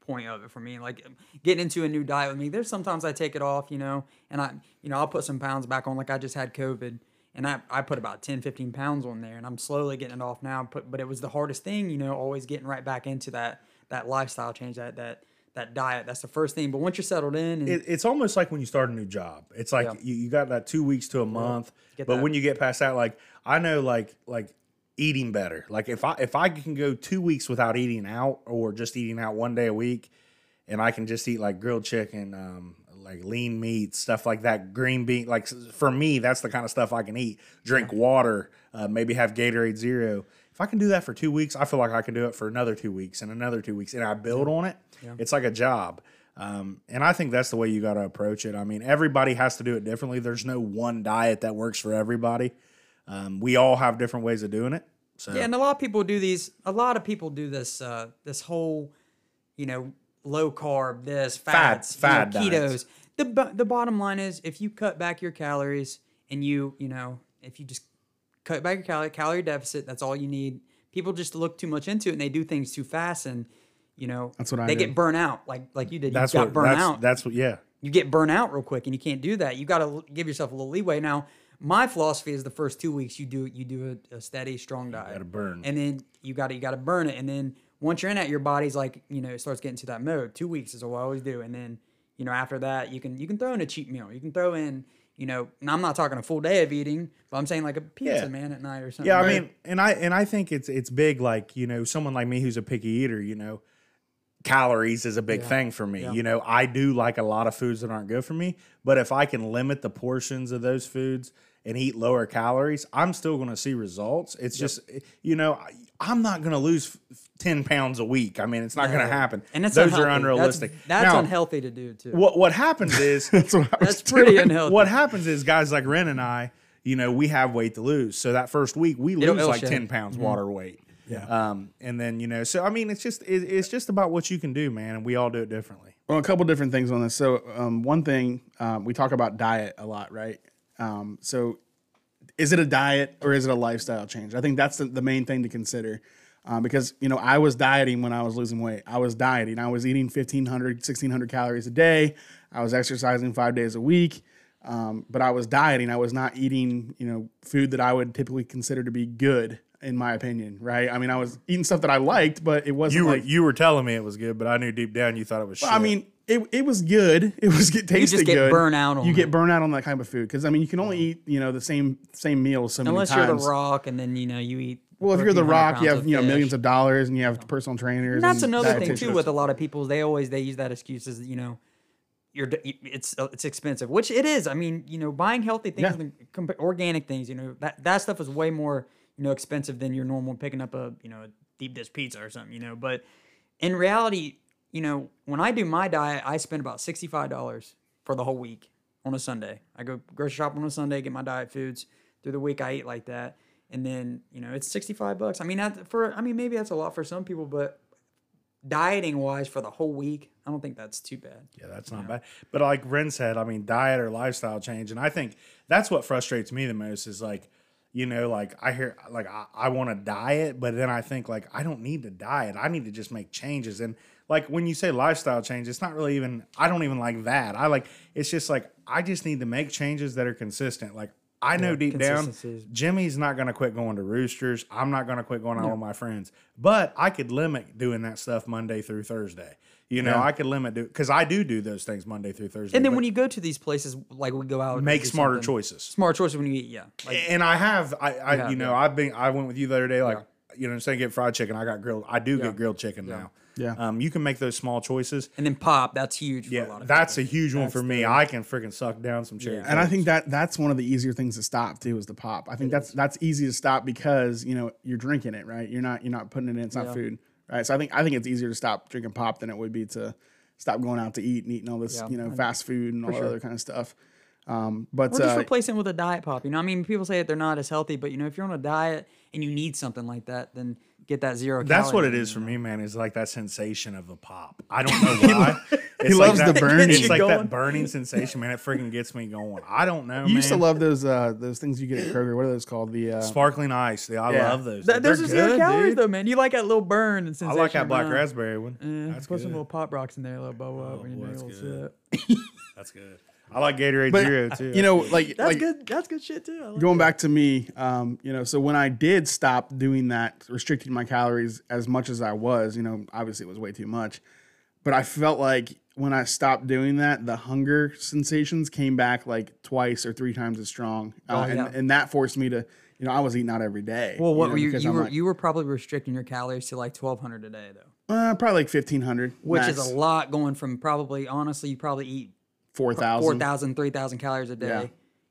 point of it for me. Like getting into a new diet with me. There's sometimes I take it off, you know, and I you know, I'll put some pounds back on like I just had COVID and I, I put about 10, 15 pounds on there and I'm slowly getting it off now. But but it was the hardest thing, you know, always getting right back into that that lifestyle change, that that that diet. That's the first thing. But once you're settled in and it, it's almost like when you start a new job. It's like Yeah. you, you got that two weeks to a month, Get but that. when you get past that, like I know, like like eating better. Like if I if I can go two weeks without eating out or just eating out one day a week, and I can just eat like grilled chicken, um, like lean meat, stuff like that, green bean. Like for me, that's the kind of stuff I can eat. Drink water, uh, maybe have Gatorade Zero. If I can do that for two weeks, I feel like I can do it for another two weeks and another two weeks, and I build on it. It's like a job. Um, and I think that's the way you got to approach it. I mean, everybody has to do it differently. There's no one diet that works for everybody. Um, we all have different ways of doing it. So Yeah, and a lot of people do these. A lot of people do this. Uh, this whole, you know, low carb, this fats, you know, ketos. The the bottom line is, if you cut back your calories and you you know, if you just cut back your calorie calorie deficit, that's all you need. People just look too much into it and they do things too fast, and you know, That's what I they get burnt out. Like like you did, that's you got what burnt that's, out that's what yeah. you get burnt out real quick and you can't do that. You got to give yourself a little leeway. Now, my philosophy is the first two weeks you do you do a, a steady, strong diet. gotta burn. and then you got to you got to burn it, and then once you're in that, your body's like you know it starts getting to that mode. Two weeks is what I always do, and then you know after that you can you can throw in a cheat meal. You can throw in you know, and I'm not talking a full day of eating, but I'm saying like a pizza Yeah. man at night or something. Yeah, I right? mean, and I and I think it's it's big. Like you know, someone like me who's a picky eater, you know, calories is a big thing for me. You know, I do like a lot of foods that aren't good for me, but if I can limit the portions of those foods and eat lower calories, I'm still going to see results. It's just you know, I, I'm not going to lose ten pounds a week. I mean, it's not going to happen. and those are unrealistic. That's, that's Now, unhealthy to do too. What what happens is That's what that's pretty doing. unhealthy. what happens is guys like Ren and I, you know, we have weight to lose. So that first week we lose It'll- like show. ten pounds water weight. Yeah. Um, and then you know, so I mean, it's just it, it's just about what you can do, man, and we all do it differently. Well, a couple different things on this. So, um, one thing um, we talk about diet a lot, right? Um, so, is it a diet or is it a lifestyle change? I think that's the, the main thing to consider. Um, because you know I was dieting when I was losing weight. I was dieting. I was eating 1,500, 1,600 calories a day. I was exercising five days a week. Um, but I was dieting. I was not eating, you know, food that I would typically consider to be good, in my opinion. Right? I mean, I was eating stuff that I liked, but it wasn't You were like you were telling me it was good, but I knew deep down you thought it was. well, shit. I mean, it, it was good. It was it tasted get good. burnt out on You it. get burnout on that kind of food because I mean, you can only eat you know the same same meal so Unless many you're times. the Rock, and then you know you eat. well, if you're the Rock, you have you know fish. millions of dollars and you have personal trainers. And that's and another thing too with a lot of people. They always they use that excuse as you know, you're it's uh, it's expensive, which it is. I mean, you know, buying healthy things, Yeah. organic things, you know, that that stuff is way more you know expensive than your normal picking up a you know a deep dish pizza or something, you know. But in reality, you know, when I do my diet, I spend about sixty five dollars for the whole week on a Sunday. I go grocery shop on a Sunday, get my diet foods through the week. I eat like that, and then you know it's sixty five bucks. I mean, for I mean maybe that's a lot for some people, but dieting wise for the whole week, I don't think that's too bad. Yeah, that's not bad. But like Ren said, I mean, diet or lifestyle change, and I think that's what frustrates me the most is like, you know, like I hear like I, I want to diet, but then I think like I don't need to diet. I need to just make changes. And like when you say lifestyle change, it's not really even I don't even like that. I like it's just like I just need to make changes that are consistent. Like I know deep down, Jimmy's not going to quit going to Roosters. I'm not going to quit going out with my friends. But I could limit doing that stuff Monday through Thursday. You know, Yeah. I could limit do because I do do those things Monday through Thursday. And then when you go to these places, like we go out, and make smarter choices. Smart choices when you eat. Yeah. Like, and I have, I, I Yeah, you know, yeah. I've been, I went with you the other day, like, you know, instead of get fried chicken, I got grilled. I do get grilled chicken now. Yeah. Um, you can make those small choices. and then pop. That's huge. For a lot Yeah, of that's a people. huge one for me. I can freaking suck down some cherry. And I think that that's one of the easier things to stop too is the pop. I think that's that's easy to stop because you know you're drinking it, right? You're not you're not putting it in. It's not Yeah. food, right? So I think I think it's easier to stop drinking pop than it would be to stop going out to eat and eating all this Yeah, you know I- fast food and all that other kind of stuff. Um, but Or just uh, replace it with a diet pop. You know, I mean, people say that they're not as healthy, but you know, if you're on a diet and you need something like that, then get that zero. That's what calorie it in, is you for me, man. Is like that sensation of the pop. I don't know why. It's loves like the that, burning. It's like going. that burning sensation, man. It freaking gets me going. I don't know, you man. used to love those uh, those things you get at Kroger. What are those called? The uh, sparkling ice. Yeah, I Yeah. love those. That, those are zero calories dude. though, man. You like that little burn and sensation. I like that black around. raspberry one. Yeah, that's put good. some little pop rocks in there, a little bow up Oh, when you boy, that's good. That's good. I like Gatorade but Zero too. you know, like That's like good. That's good shit too. Like going that. back to me, um, you know, so when I did stop doing that, restricting my calories as much as I was, you know, obviously it was way too much, but I felt like when I stopped doing that, the hunger sensations came back like twice or three times as strong, uh, Oh, yeah. and, and that forced me to, you know, I was eating out every day. Well, what know, were you? You I'm were like, you were probably restricting your calories to like twelve hundred a day though, uh, probably like fifteen hundred, which is a lot going from probably honestly you probably eat four thousand. 4,000, 3,000 calories a day, Yeah.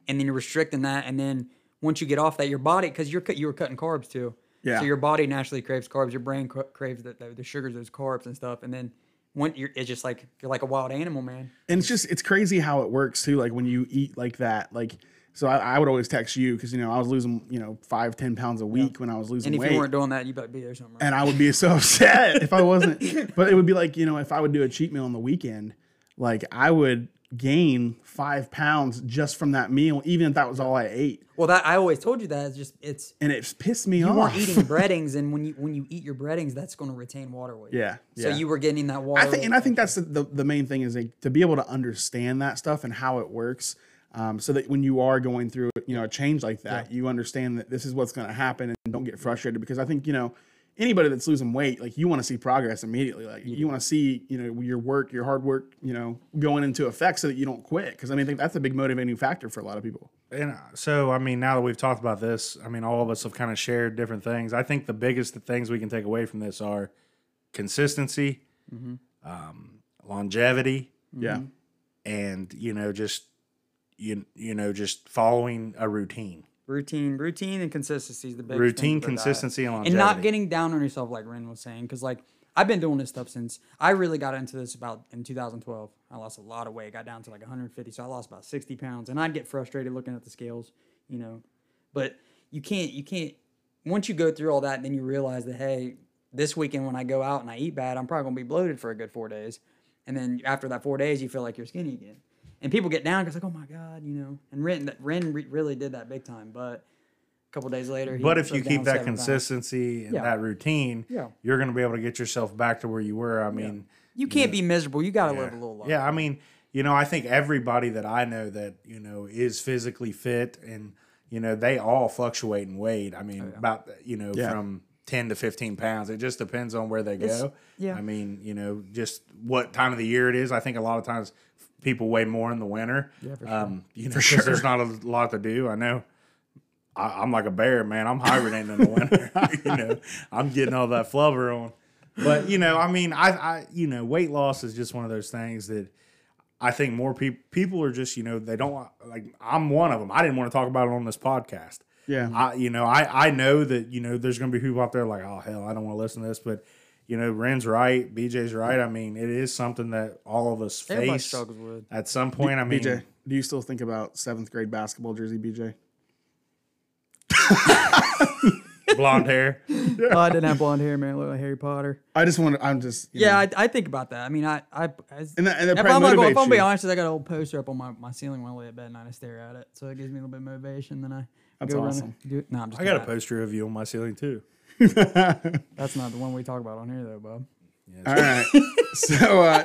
and then you're restricting that, and then once you get off that, your body because you're you were cutting carbs too. Yeah. So your body naturally craves carbs. Your brain cra- craves the, the, the sugars, those carbs and stuff, and then when you're it's just like you're like a wild animal, man. and it's just it's crazy how it works too like when you eat like that like so i, I would always text you because you know i was losing you know five ten pounds a week when i was losing And if weight you weren't doing that, you better be there somewhere. and i would be so upset if i wasn't but it would be like you know if i would do a cheat meal on the weekend like i would gain five pounds just from that meal even if that was all i ate well, that I always told you that it's just it's and it pissed me you off weren't eating breadings, and when you when you eat your breadings, that's going to retain water weight. Yeah, yeah, So you were getting that water. I think, and I think that's the, the, the main thing is like, to be able to understand that stuff and how it works, um, so that when you are going through you know a change like that, you understand that this is what's going to happen and don't get frustrated because I think you know anybody that's losing weight, like you want to see progress immediately, like you want to see you know your work, your hard work, you know going into effect so that you don't quit because I mean I think that's a big motivating factor for a lot of people. And uh, so, I mean, now that we've talked about this, I mean, all of us have kind of shared different things. I think the biggest things we can take away from this are consistency, um, longevity, Yeah, and you know, just you you know, just following a routine. Routine, routine, and consistency is the big Routine, consistency, and and not getting down on yourself like Ren was saying because like I've been doing this stuff since I really got into this about in 2012. I lost a lot of weight, got down to like 150, so I lost about 60 pounds, and I'd get frustrated looking at the scales, you know. But you can't, you can't. Once you go through all that, then you realize that hey, this weekend when I go out and I eat bad, I'm probably gonna be bloated for a good four days, and then after that four days, you feel like you're skinny again. And people get down because like, oh my god, you know. And Ren, that Ren re- really did that big time, but. A couple days later, he But if you keep that seven pounds. consistency and Yeah. that routine, Yeah. you're going to be able to get yourself back to where you were. I mean, You can't be miserable. You got to yeah. live a little life. Yeah, I mean, you know, I think everybody that I know that you know is physically fit, and you know, they all fluctuate in weight. I Oh, mean, about you know Yeah. from ten to fifteen pounds. It just depends on where they It's- go. yeah. I mean, you know, just what time of the year it is. I think a lot of times people weigh more in the winter. Yeah, for um, you know, because there's not a lot to do. I know. I, I'm like a bear, man. I'm hibernating in the winter. you know, I'm getting all that flubber on. But you know, I mean, I, I, you know, weight loss is just one of those things that I think more people people are just, you know, they don't like. I'm one of them. I didn't want to talk about it on this podcast. Yeah. I, you know, I, I know that you know there's going to be people out there like, oh hell, I don't want to listen to this, but you know, Ren's right, BJ's right. I mean, it is something that all of us Everybody face struggles with. at some point. I mean, BJ, do you still think about seventh grade basketball jersey, BJ? blonde hair. Oh, I didn't have blonde hair, man. I look like Harry Potter. I just want to. I'm just Yeah, I, I think about that. I mean, I, I, as, and that, and that if I'm, not gonna, if motivates I'm being you. honest, I got an old poster up on my, my ceiling when I lay at bed at night. I stare at it, so it gives me a little bit of motivation. Then I That's go run awesome. and do it. No, I'm just I got a poster of you on my ceiling too. That's not the one we talk about on here, though, Bob. All right. so uh,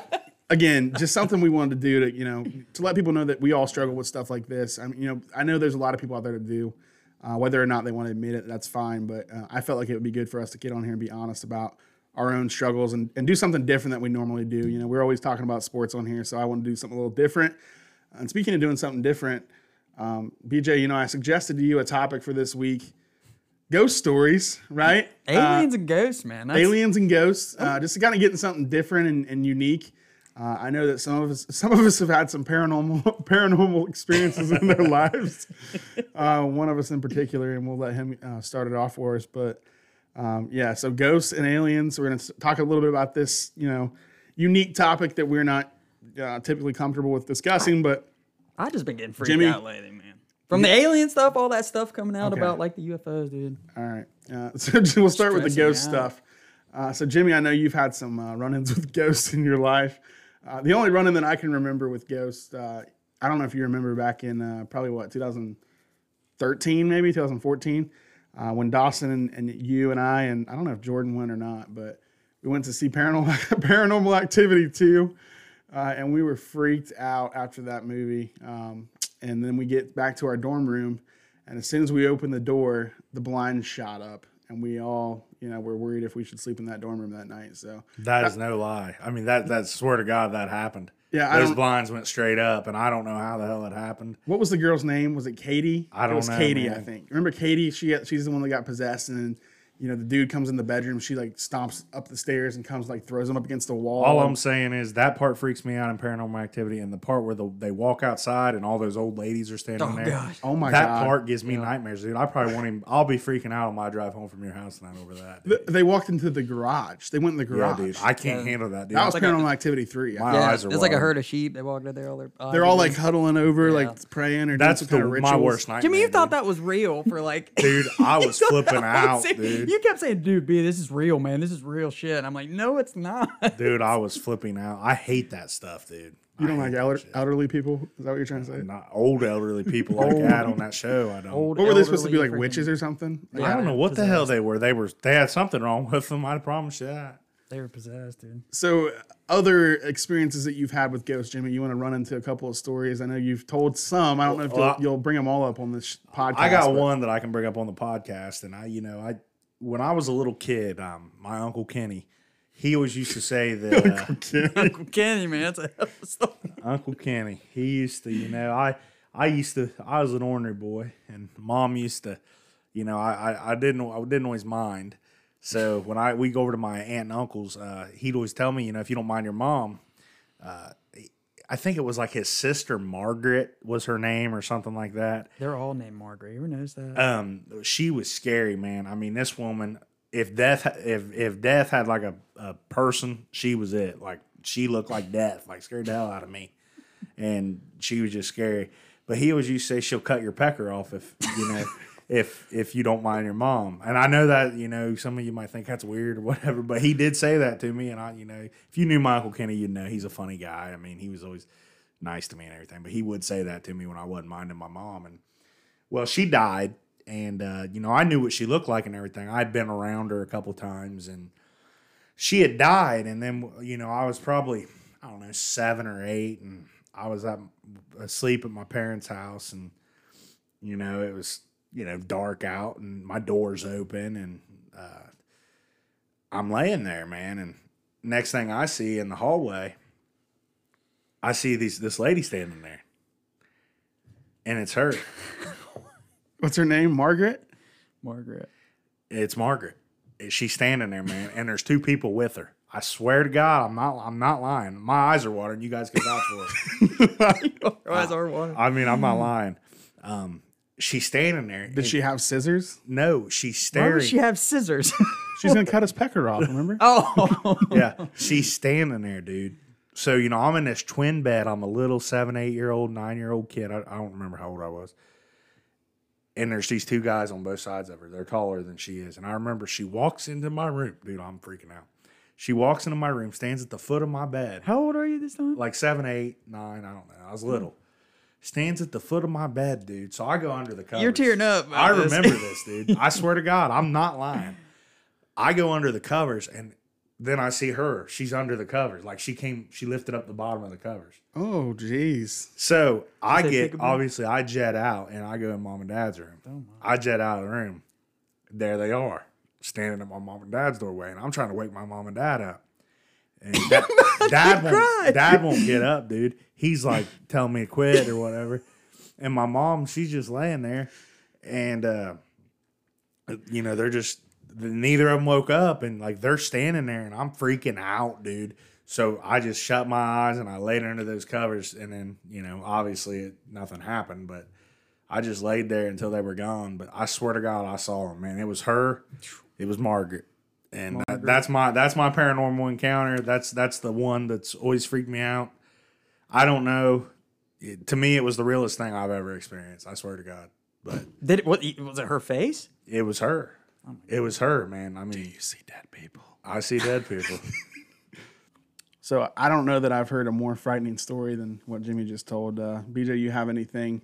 again, just something we wanted to do to, you know, to let people know that we all struggle with stuff like this. I mean, you know, I know there's a lot of people out there to do. Uh, whether or not they want to admit it, that's fine. But uh, I felt like it would be good for us to get on here and be honest about our own struggles and, and do something different that we normally do. You know, we're always talking about sports on here, so I want to do something a little different. And speaking of doing something different, um, BJ, you know, I suggested to you a topic for this week ghost stories, right? Uh, Aliens and ghosts, man. That's, aliens and ghosts. Uh, just kind of getting something different and, and unique. Uh, I know that some of us, some of us have had some paranormal paranormal experiences in their lives. Uh, one of us in particular, and we'll let him uh, start it off for us. But um, yeah, so ghosts and aliens. We're going to talk a little bit about this, you know, unique topic that we're not uh, typically comfortable with discussing. But I just been getting freaked Jimmy? out lately, man. From the alien stuff, all that stuff coming out Okay. about like the UFOs, dude. all right, uh, so we'll start with the Stressing ghost me out. stuff. Uh, so Jimmy, I know you've had some uh, run-ins with ghosts in your life. Uh, the only run-in that I can remember with ghosts, uh, I don't know if you remember back in uh, probably what 2013, maybe 2014, uh, when Dawson and, and you and I and I don't know if Jordan went or not, but we went to see Paranormal Paranormal Activity 2, uh, and we were freaked out after that movie. Um, and then we get back to our dorm room, and as soon as we open the door, the blinds shot up, and we all, you know, were worried if we should sleep in that dorm room that night. So That is no lie. I mean, that that swear to God that happened. Yeah, those blinds went straight up, and I don't know how the hell it happened. What was the girl's name? Was it Katie? I don't it was know, Katie, I think. Remember Katie? She she's the one that got possessed, and then, you know the dude comes in the bedroom. She like stomps up the stairs and comes like throws him up against the wall. All I'm saying is that part freaks me out in Paranormal Activity, and the part where the, they walk outside and all those old ladies are standing Oh there. gosh. oh my that god! part gives me nightmares, dude. I probably won't even. I'll be freaking out on my drive home from your house tonight over that. Th- Dude. they walked into the garage. They went in the Yeah, garage. dude. I can't Yeah. handle that, dude. that was like a- Paranormal Activity three. My Yeah, eyes are it's like a herd of sheep. They walked in there, all their uh, They're all like huddling over, Yeah. like praying or doing That's some the, kind of rituals. my worst nightmare. Jimmy, you thought that was real for like. Dude, I was flipping out, dude. You kept saying, "Dude, B, this is real, man. This is real shit." And I'm like, "No, it's not." dude, I was flipping out. I hate that stuff, dude. You don't I like elder, elderly people? Is that what you're trying to say? Not old elderly people like that on that show. I don't. Old What were they supposed to be like witches or something? Like, I don't know what the hell they were. They were. They had something wrong with them. I promise you that. They were possessed, dude. So, other experiences that you've had with ghosts, Jimmy, you want to run into a couple of stories? I know you've told some. I don't know if Well, you'll, you'll bring them all up on this podcast. I got but- one that I can bring up on the podcast, and I, you know, I when I was a little kid, um, my uncle Kenny, he always used to say that uh, Uncle Kenny, man, that's a hell of a story. Uncle Kenny, he used to, you know, I I used to, I was an ornery boy, and mom used to, you know, I I, I didn't I didn't always mind. So when I we go over to my aunt and uncle's, uh, he'd always tell me, you know, if you don't mind your mom, uh, I think it was like his sister Margaret was her name or something like that. They're all named Margaret. Who knows that? um she was scary man i mean this woman if death if if death had like a, a person she was it like she looked like death like scared the hell out of me and she was just scary but he always used to say she'll cut your pecker off if you know if if you don't mind your mom. And i know that you know some of you might think that's weird or whatever but he did say that to me. And i you know if you knew michael kenny you'd know he's a funny guy. I mean he was always nice to me and everything but he would say that to me when i wasn't minding my mom. And well, she died, and uh, you know I knew what she looked like and everything. I'd been around her a couple times, and she had died. And then you know I was probably I don't know seven or eight, and I was at, asleep at my parents' house, and you know it was you know dark out, and my door's open, and uh, I'm laying there, man, and next thing I see in the hallway, I see these this lady standing there, and it's her. What's her name? Margaret? Margaret. It's Margaret. She's standing there, man, and there's two people with her. I swear to God, I'm not. I'm not lying. My eyes are watering. You guys can vouch for it. Your eyes are watering. I mean, I'm not lying. Um, she's standing there. Did she have scissors? No, she's staring. Why staring. would she have scissors? She's gonna cut his pecker off. Remember? oh, yeah, she's standing there, dude. So you know, I'm in this twin bed. I'm a little seven, eight year old, nine year old kid. I, I don't remember how old I was. And there's these two guys on both sides of her. They're taller than she is. And I remember she walks into my room, dude. I'm freaking out. She walks into my room, stands at the foot of my bed, how old are you this time? like seven, eight, nine. I don't know. I was little. Stands at the foot of my bed, dude. So I go under the covers. You're tearing up. I this. remember this, dude. I swear to God, I'm not lying. I go under the covers and then I see her. She's under the covers. Like she came, she lifted up the bottom of the covers. Oh, jeez. So I get obviously I jet out and I go in mom and dad's room. I jet out of the room. There they are, standing at my mom and dad's doorway, and I'm trying to wake my mom and dad up. And dad, dad, won't, dad won't get up, dude. He's like telling me to quit or whatever. And my mom, she's just laying there, and uh, you know they're just neither of them woke up, and like they're standing there, and I'm freaking out, dude. So I just shut my eyes and I laid under those covers, and then you know obviously it, nothing happened, but I just laid there until they were gone. But I swear to God, I saw them, man. It was her, it was Margaret, and that, that's my that's my paranormal encounter. That's that's the one that's always freaked me out. I don't know. It- to me, it was the realest thing I've ever experienced. I swear to God, but Did it, what was it her face? it was her. It was her, man. I mean, do You see dead people. I see dead people. So I don't know that I've heard a more frightening story than what Jimmy just told. Uh, BJ, you have anything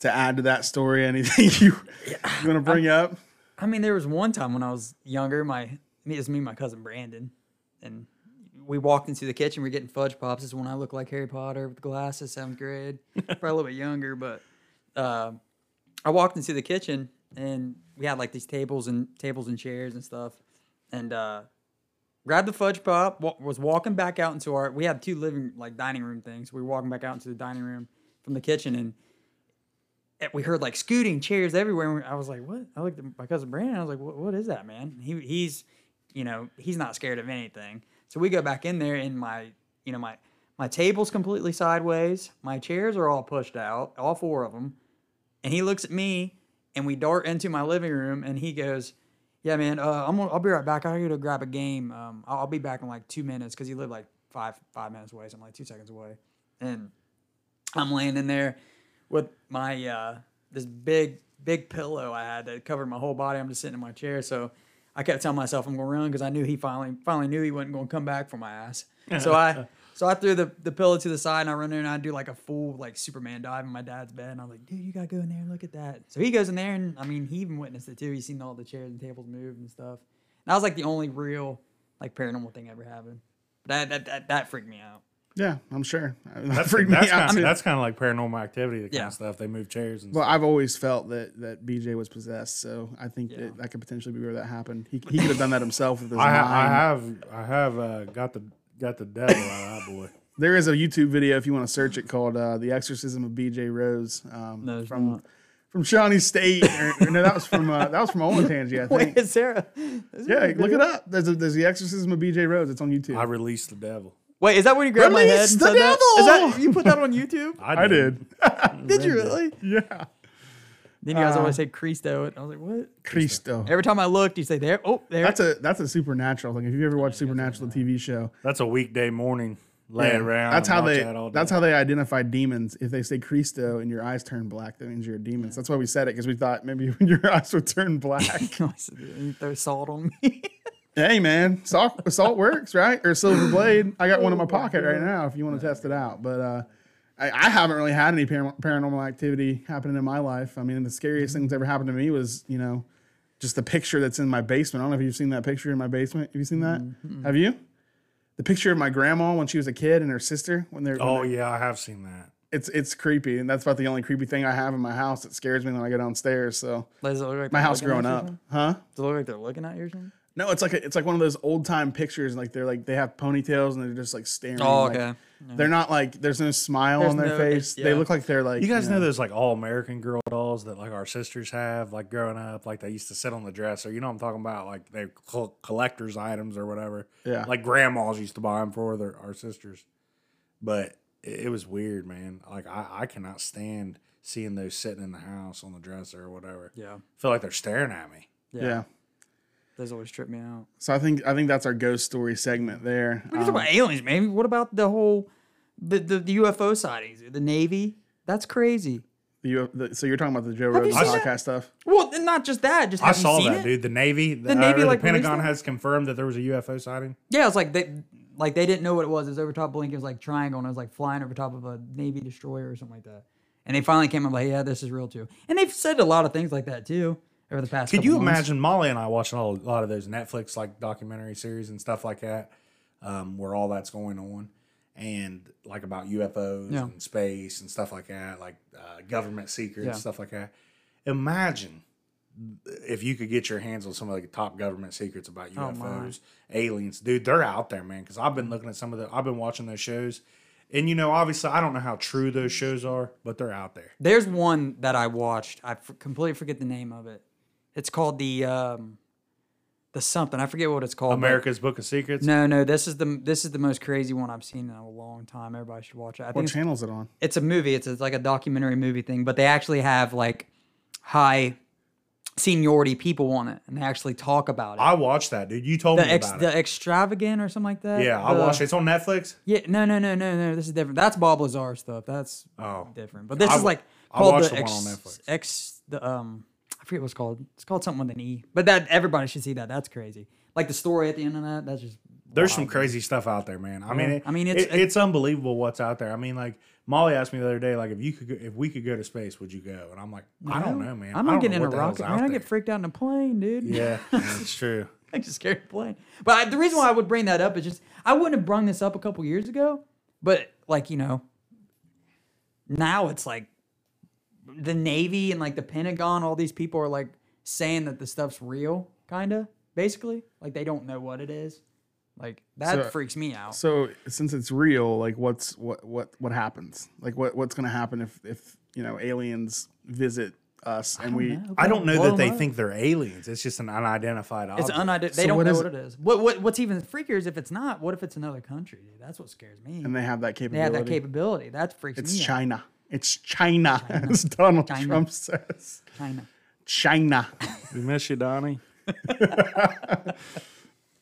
to add to that story? Anything you, you want to bring up? I mean, there was one time when I was younger, my me it was me and my cousin Brandon, and we walked into the kitchen. We are getting fudge pops. This is when I look like Harry Potter with glasses, seventh grade, probably a little bit younger. But uh, I walked into the kitchen, and we had like these tables and tables and chairs and stuff, and uh, grabbed the fudge pop. Wa- was walking back out into our. We had two living like dining room things. We were walking back out into the dining room from the kitchen, and and we heard like scooting chairs everywhere. And I was like, "What?" I looked at my cousin Brandon. I was like, "What? What is that, man?" He he's, you know, he's not scared of anything. So we go back in there, and my, you know, my my table's completely sideways. My chairs are all pushed out, all four of them. And he looks at me, and we dart into my living room, and he goes, "Yeah, man, uh, I'm gonna, I'll be right back. I'm here to grab a game. Um, I'll, I'll be back in like two minutes because he lived like five five minutes away, so I'm like two seconds away." And I'm laying in there with my uh, this big big pillow I had that covered my whole body. I'm just sitting in my chair, so I kept telling myself I'm gonna run because I knew he finally finally knew he wasn't gonna come back for my ass. So I so I threw the, the pillow to the side and I run there and I do like a full like Superman dive in my dad's bed and I'm like, dude, you gotta go in there and look at that. So he goes in there and I mean he even witnessed it too. He's seen all the chairs and tables move and stuff. And that was like the only real like paranormal thing ever happened. That that that, that freaked me out. Yeah, I'm sure. That That's freaked that's me out. kind, too. that's kind of like paranormal activity, the kind Yeah. of stuff. They move chairs and Well, stuff. I've always felt that that BJ was possessed, so I think Yeah. that that could potentially be where that happened. He, he could have done that himself with his I, ha- I have I have uh, got the got the devil out of that boy. There is a YouTube video if you want to search it called uh, "The Exorcism of BJ Rose" um, No, there's from not. from Shawnee State. or, or no, that was from uh, that was from Olentangy, I think. Wait, is there is yeah, look it up. There's a, there's the Exorcism of BJ Rose. It's on YouTube. I released the devil. Wait, is that when you grabbed my head? Release and the said that? Is that you put that on YouTube? I did. Did you really? yeah. Then you guys Uh, always say Cristo. And I was like, what? Cristo. Every time I looked, you say there. Oh, there. That's a that's a supernatural thing. If you ever watched Supernatural, the TV show, That's a weekday morning. Lay yeah, around. That's how they that all that's how they identify demons. If they say Cristo and your eyes turn black, that means you're a demon. So that's why we said it because we thought maybe your eyes would turn black. I said, you throw salt on me. Hey man, salt salt works, right? Or silver blade. I got one in my pocket right now if you want to test it out. But uh, I, I haven't really had any par- paranormal activity happening in my life. I mean, the scariest thing that's ever happened to me was you know just the picture that's in my basement. I don't know if you've seen that picture in my basement. Have you seen that? Have you? The picture of my grandma when she was a kid and her sister when they're when Oh they're- yeah, I have seen that. it's it's creepy and that's about the only creepy thing I have in my house that scares me when I go downstairs. So Does it look like my house growing up, huh? Does it look like they're looking at you or something? No, it's like a, it's like one of those old time pictures. Like they're like they have ponytails and they're just like staring. Oh, like- okay. They're not like there's no smile There's on their no- face. it- They look like they're like You guys know know those like all American girl dolls that like our sisters have, like growing up, like they used to sit on the dresser. You know what I'm talking about? Like they col- collectors items or whatever. Yeah. Like grandmas used to buy them for their our sisters. But it, it was weird, man. Like I, I cannot stand seeing those sitting in the house on the dresser or whatever. Yeah. I feel like they're staring at me. Yeah. yeah. Those always trip me out. So I think I think that's our ghost story segment there. We can talk Um, about aliens, man. What about the whole the, the, the UFO sightings? The Navy? That's crazy. the the- so you're talking about the Joe Rogan podcast that? stuff. Well, not just that. Just I have you saw seen that, it? dude. The Navy, the, The Navy, uh, like, the Pentagon has confirmed that there was a UFO sighting. Yeah, it's like they like they didn't know what it was. It was over top of Lincoln. It was like triangle, and it was like flying over top of a Navy destroyer or something like that. And they finally came up like, yeah, this is real too. And they've said a lot of things like that too over the past. Could you months. imagine Molly and I watching all, a lot of those Netflix like documentary series and stuff like that, um, where all that's going on, and like about UFOs Yeah. and space and stuff like that, like uh, government secrets Yeah. stuff like that. Imagine if you could get your hands on some of the top government secrets about Oh. UFOs, aliens, dude. They're out there, man. Because I've been looking at some of the, I've been watching those shows, and you know, obviously, I don't know how true those shows are, but they're out there. There's one that I watched. I f- completely forget the name of it. It's called the um, the something. I forget what it's called. America's Book of Secrets. No, no. This is the this is the most crazy one I've seen in a long time. Everybody should watch it. I What think channel is it on? it's a movie. It's, it's like a documentary movie thing, but they actually have like high seniority people on it, and they actually talk about it. I watched that, dude. You told the me ex, about it. the extravagant or something like that. Yeah, I watched it. It's on Netflix. Yeah, no, no, no, no, no. This is different. That's Bob Lazar stuff. That's Oh. different. But this I is w- like I called watched the the ex, on Netflix. ex the um I forget what's called. It's called something with an E. But that everybody should see that. That's crazy. Like the story at the end of that. That's just There's wild, some crazy stuff out there, man. I mean, it, I mean, it- it's- it's unbelievable what's out there. I mean, like Molly asked me the other day, like if you could, go, if we could go to space, would you go? And I'm like, I don't know, man. I'm not getting in a what the hell's rocket, man. I get freaked out in a plane, dude. Yeah, that's true. I just scared of plane. But I, the reason why I would bring that up is just I wouldn't have brung this up a couple years ago. But like you know, now it's like the Navy and like the Pentagon. All these people are like saying that the stuff's real, kind of basically. Like they don't know what it is. Like that So- freaks me out. So since it's real, like what's what what what happens? Like what what's gonna happen if if you know aliens visit us and we know. I don't know Blow that 'em they up. think they're aliens. It's just an unidentified object. It's unidentified. They So don't what know what it? it is. What, what what's even freakier is if it's not. What if it's another country? Dude? That's what scares me. and they have that capability. they capability. have that capability. That freaks It's me out. China. It's China, as Donald China. Trump says. China. China. We miss you, Donnie.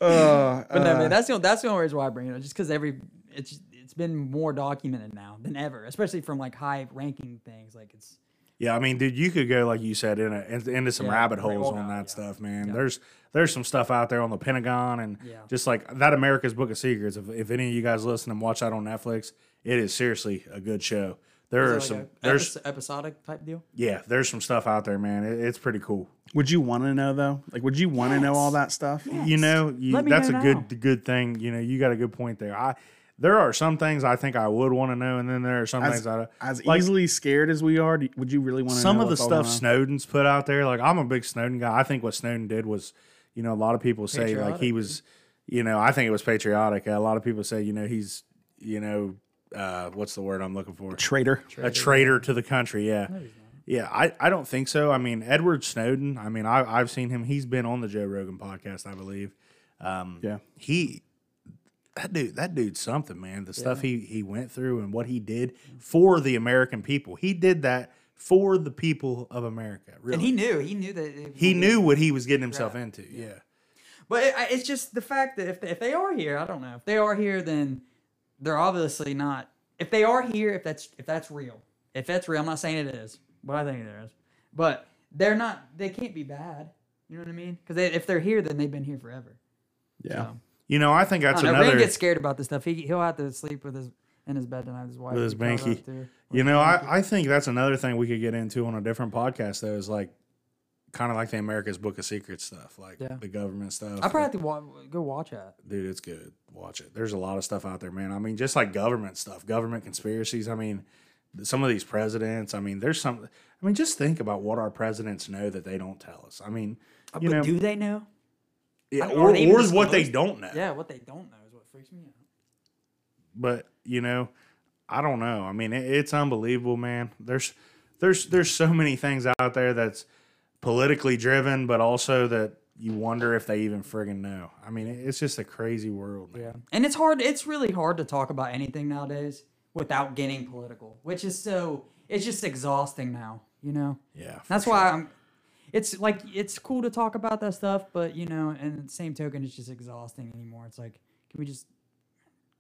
Uh, But no, man, that's the only, that's the only reason why I bring it up. Just because every it's it's been more documented now than ever, especially from like high ranking things. Like it's Yeah, I mean, dude, you could go like you said in a, into some Yeah, rabbit holes on yeah, that yeah. stuff, man. There's there's some stuff out there on the Pentagon and Yeah. just like that America's Book of Secrets. If, if any of you guys listen and watch that on Netflix, it is seriously a good show. There are like some a there's epi- episodic type deal. yeah there's some stuff out there, man. It, it's pretty cool. would you want to know though? Like, would you want to know all that stuff? You know, you, Let me that's know a now. good good thing. You know, you got a good point there. I there are some things I think I would want to know, and then there are some As, things I as like- easily scared as we are, do- would you really want to? some know of the what's all going stuff on? Snowden's put out there, like I'm a big Snowden guy. I think what Snowden did was, you know, a lot of people say like Patriotic, he was, you know, I think it was patriotic. A lot of people say, you know, he's, you know, uh, what's the word I'm looking for? traitor. a traitor to the country. Yeah. Yeah, I, I don't think so. I mean, Edward Snowden, I mean, I, I've seen him. He's been on the Joe Rogan podcast, I believe. Um, Yeah. He, that dude, that dude's something, man. The stuff he, he went through and what he did for the American people. He did that for the people of America. Really. And he knew. He knew that. it- he knew what he was getting himself into. Yeah. But it, it's just the fact that if, if they are here, I don't know. If they are here, then they're obviously not. If they are here, if that's if that's real, if that's real, I'm not saying it is, but I think it is. But they're not. They can't be bad. You know what I mean? Because they, if they're here, then they've been here forever. Yeah. So, You know, I think I that's don't know. Ray another. gets scared about this stuff. He he'll have to sleep with his in his bed tonight with his wife. with his banky. out to her. You know, I, I think that's another thing we could get into on a different podcast though, is like kind of like the America's Book of Secrets stuff, like Yeah. the government stuff. I probably have to wa- go watch that. dude, it's good. Watch it. There's a lot of stuff out there, man. I mean, just like government stuff, government conspiracies. I mean, some of these presidents. I mean, there's some. I mean, just think about what our presidents know that they don't tell us. I mean, uh, you but know, do they know? yeah, or or, what they don't know. Yeah, what they don't know is what freaks me out. but you know, I don't know. I mean, it, it's unbelievable, man. There's there's there's so many things out there that's politically driven, but also that you wonder if they even friggin' know. I mean, it's just a crazy world, man. Yeah. And it's hard it's really hard to talk about anything nowadays without getting political, which is so it's just exhausting now, you know. Yeah, That's sure. why I'm it's like it's cool to talk about that stuff, but you know, and the same token it's just exhausting anymore. It's like can we just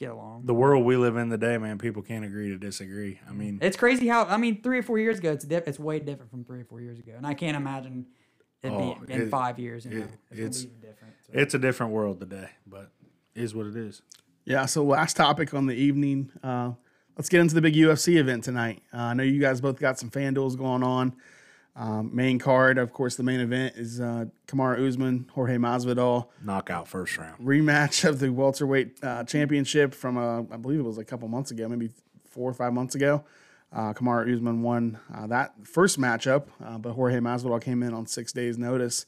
get along? the world we live in today, man. People can't agree to disagree. I mean, It's crazy how I mean 3 or 4 years ago it's diff- it's way different from 3 or 4 years ago. And I can't imagine it Oh, be in it- 5 years, you know. it- it's, it's- be different. So. it's a different world today, but it is what it is. Yeah. So last topic on the evening. Uh, let's get into the big UFC event tonight. Uh, I know you guys both got some fan duels going on. Um, main card, of course, the main event is uh, Kamaru Usman, Jorge Masvidal Knockout first round. rematch of the welterweight uh, championship from uh, I believe it was a couple months ago, maybe four or five months ago. Uh, Kamaru Usman won uh, that first matchup, uh, but Jorge Masvidal came in on six days' notice.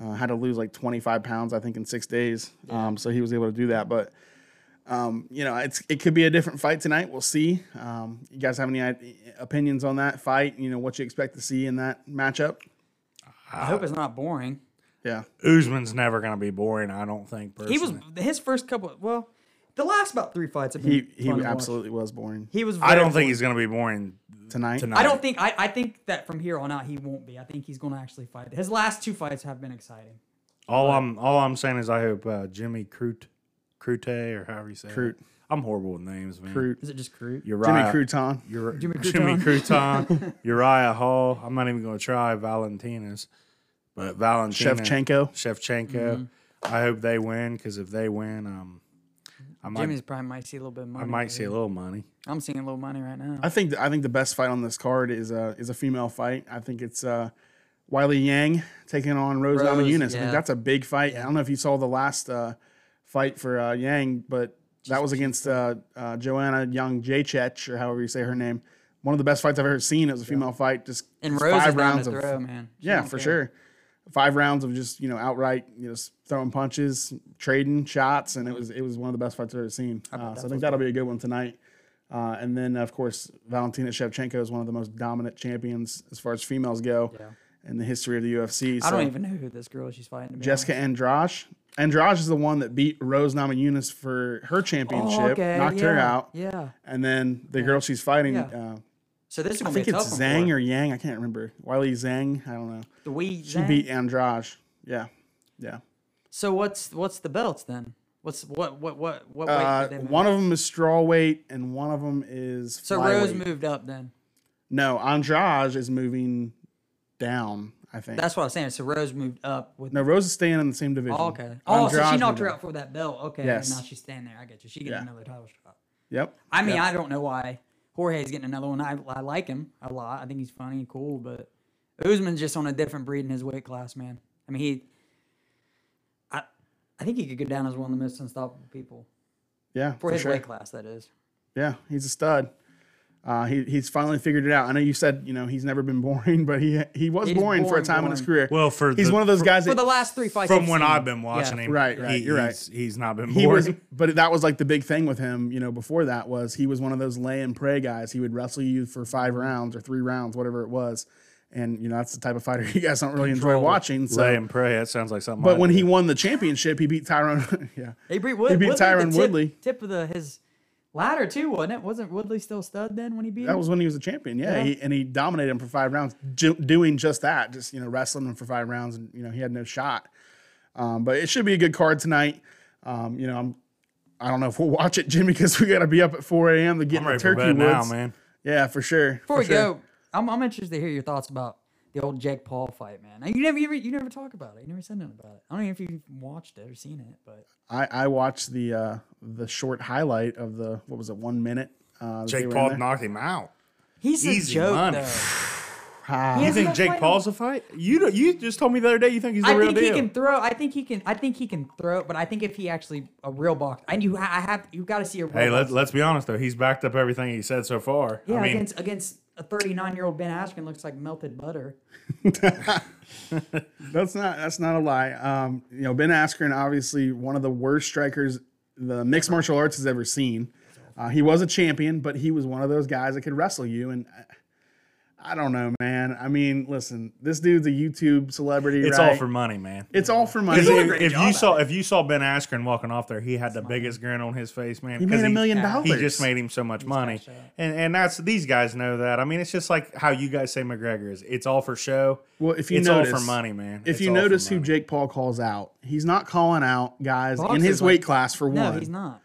Uh, had to lose like 25 pounds, I think, in six days. Um, so he was able to do that. But um, you know, it's it could be a different fight tonight. We'll see. Um, you guys have any opinions on that fight? You know, what you expect to see in that matchup? I hope it's not boring. Yeah, Usman's never going to be boring, I don't think. Personally. He was his first couple. Well, the last about three fights have been. he he fun to watch. absolutely was boring He was. I don't think boring. he's going to be boring tonight. tonight. I don't think. I, I think that from here on out he won't be. I think he's going to actually fight. His last two fights have been exciting. All I'm all I'm saying is I hope uh, Jimmy Crute, Crute or however you say Crute. it. I'm horrible with names, man. Crute. Is it just Crute? Uriah, Jimmy Crouton. Uri- Jimmy Jimmy Crouton, Uriah Hall. I'm not even going to try Valentina's, but Valentina Shevchenko. Shevchenko. I hope they win because if they win, um, I might Jimmy's probably might see a little bit of money. I might see a little money. I'm seeing a little money right now. I think I think the best fight on this card is a is a female fight. I think it's uh, Weili Yang taking on Rose, Rose, Namajunas. I think that's a big fight. I don't know if you saw the last uh, fight for uh, Yang, but that was against uh, uh, Joanna Jędrzejczyk or however you say her name. One of the best fights I've ever seen. It was a female fight. Just and Rose five is rounds to of throw, man. She yeah, for care. sure. Five rounds of just you know outright you know throwing punches, trading shots, and it was it was one of the best fights I've ever seen. Uh, so I think that'll be a good one tonight. Uh, and then of course Valentina Shevchenko is one of the most dominant champions as far as females go Yeah. In the history of the UFC. So I don't even know who this girl is she's fighting. Jessica Andrade. Andrade is the one that beat Rose Namajunas for her championship. Oh, okay, knocked yeah, her out, Yeah. and then the girl she's fighting. Yeah. Uh, So this is I think it's Zhang or. Yang. I can't remember. Weili Zhang. I don't know. the Wee She Zhang. beat Andrade. Yeah, yeah. So what's what's the belts then? What's what what what what weight? Uh, did they one of them is straw weight, and one of them is so Rose moved up then. No, Andrade is moving down. I think. That's what I was saying. So Rose moved up with. no, Rose is staying in the same division. Oh, okay. Oh, so she knocked her out for that belt. Okay. Yes. And now she's standing there. I get you. She get Yeah. another title shot. Yep. I mean, Yep. I don't know why Jorge's getting another one. I, I like him a lot. I think he's funny and cool, but Usman's just on a different breed in his weight class, man. I mean, he. I, I think he could go down as one of the most unstoppable people yeah, for for his sure. weight class. That is. Yeah, he's a stud. Uh, he he's finally figured it out. I know you said you know he's never been boring, but he he was He's boring, for a boring, time in his career. Well, for he's the- one of those guys For that the last three fights, From I've when seen, I've been watching yeah. him, Right, right, he- you're right. he's, he's not been he boring. was, but that was like the big thing with him. You know, before that was he was one of those lay and pray guys. He would wrestle you for five rounds or three rounds, whatever it was. And you know that's the type of fighter you guys don't really enjoy watching. So, Lay and pray. That sounds like something. but I'd when do. he won the championship, he beat Tyron. yeah, He beat, Wood, He beat Woodley, the Tyron tip, Woodley. Tip of the his ladder too, wasn't it? Wasn't Woodley still stud then when he beat that him? was when he was a champion. Yeah, Yeah. He, and he dominated him for five rounds, ju- doing just that, just you know wrestling him for five rounds, and you know he had no shot. Um, but it should be a good card tonight. Um, you know, I'm, I don't know if we'll watch it, Jimmy, because we got to be up at 4 a.m. to get I'm in the ready for turkey bed woods. now, man. Yeah, for sure. Before for we sure. go, I'm, I'm interested to hear your thoughts about the old Jake Paul fight, man. You never, you never you never talk about it. You never said nothing about it. I don't know if you watched it or seen it, but I, I watched the uh, the short highlight of the what was it one minute. Uh, Jake Paul there. knocked him out. he's Easy a joke money. though. Ah, You think Jake fight- Paul's a fight? You don't- you just told me the other day you think he's the I real think he can throw. I think he can. I think he can throw. But I think if he actually a real box, and you, I have you've got to see a real. Hey, let, boxer. let's be honest though. He's backed up everything he said so far. yeah, I mean, against against a 39 year old Ben Askren looks like melted butter. That's not that's not a lie. Um, you know, Ben Askren, obviously one of the worst strikers the mixed martial arts has ever seen. Uh, he was a champion, but he was one of those guys that could wrestle you. And I, I don't know, man. I mean, listen, this dude's a YouTube celebrity. it's right? all for money, man. it's all for money. Because doing a if, great if job you at saw if you saw Ben Askren walking off there, he had the biggest grin on his face, man. He 'cause made a million yeah, dollars. He just made him so much money, and and that's these guys know that. I mean, it's just like how you guys say McGregor is. It's all for show. Well, if you it's notice, all for money, man. If It's you notice who. Jake Paul calls out, he's not calling out guys in Boxers his like- weight class for No, one. No, he's not.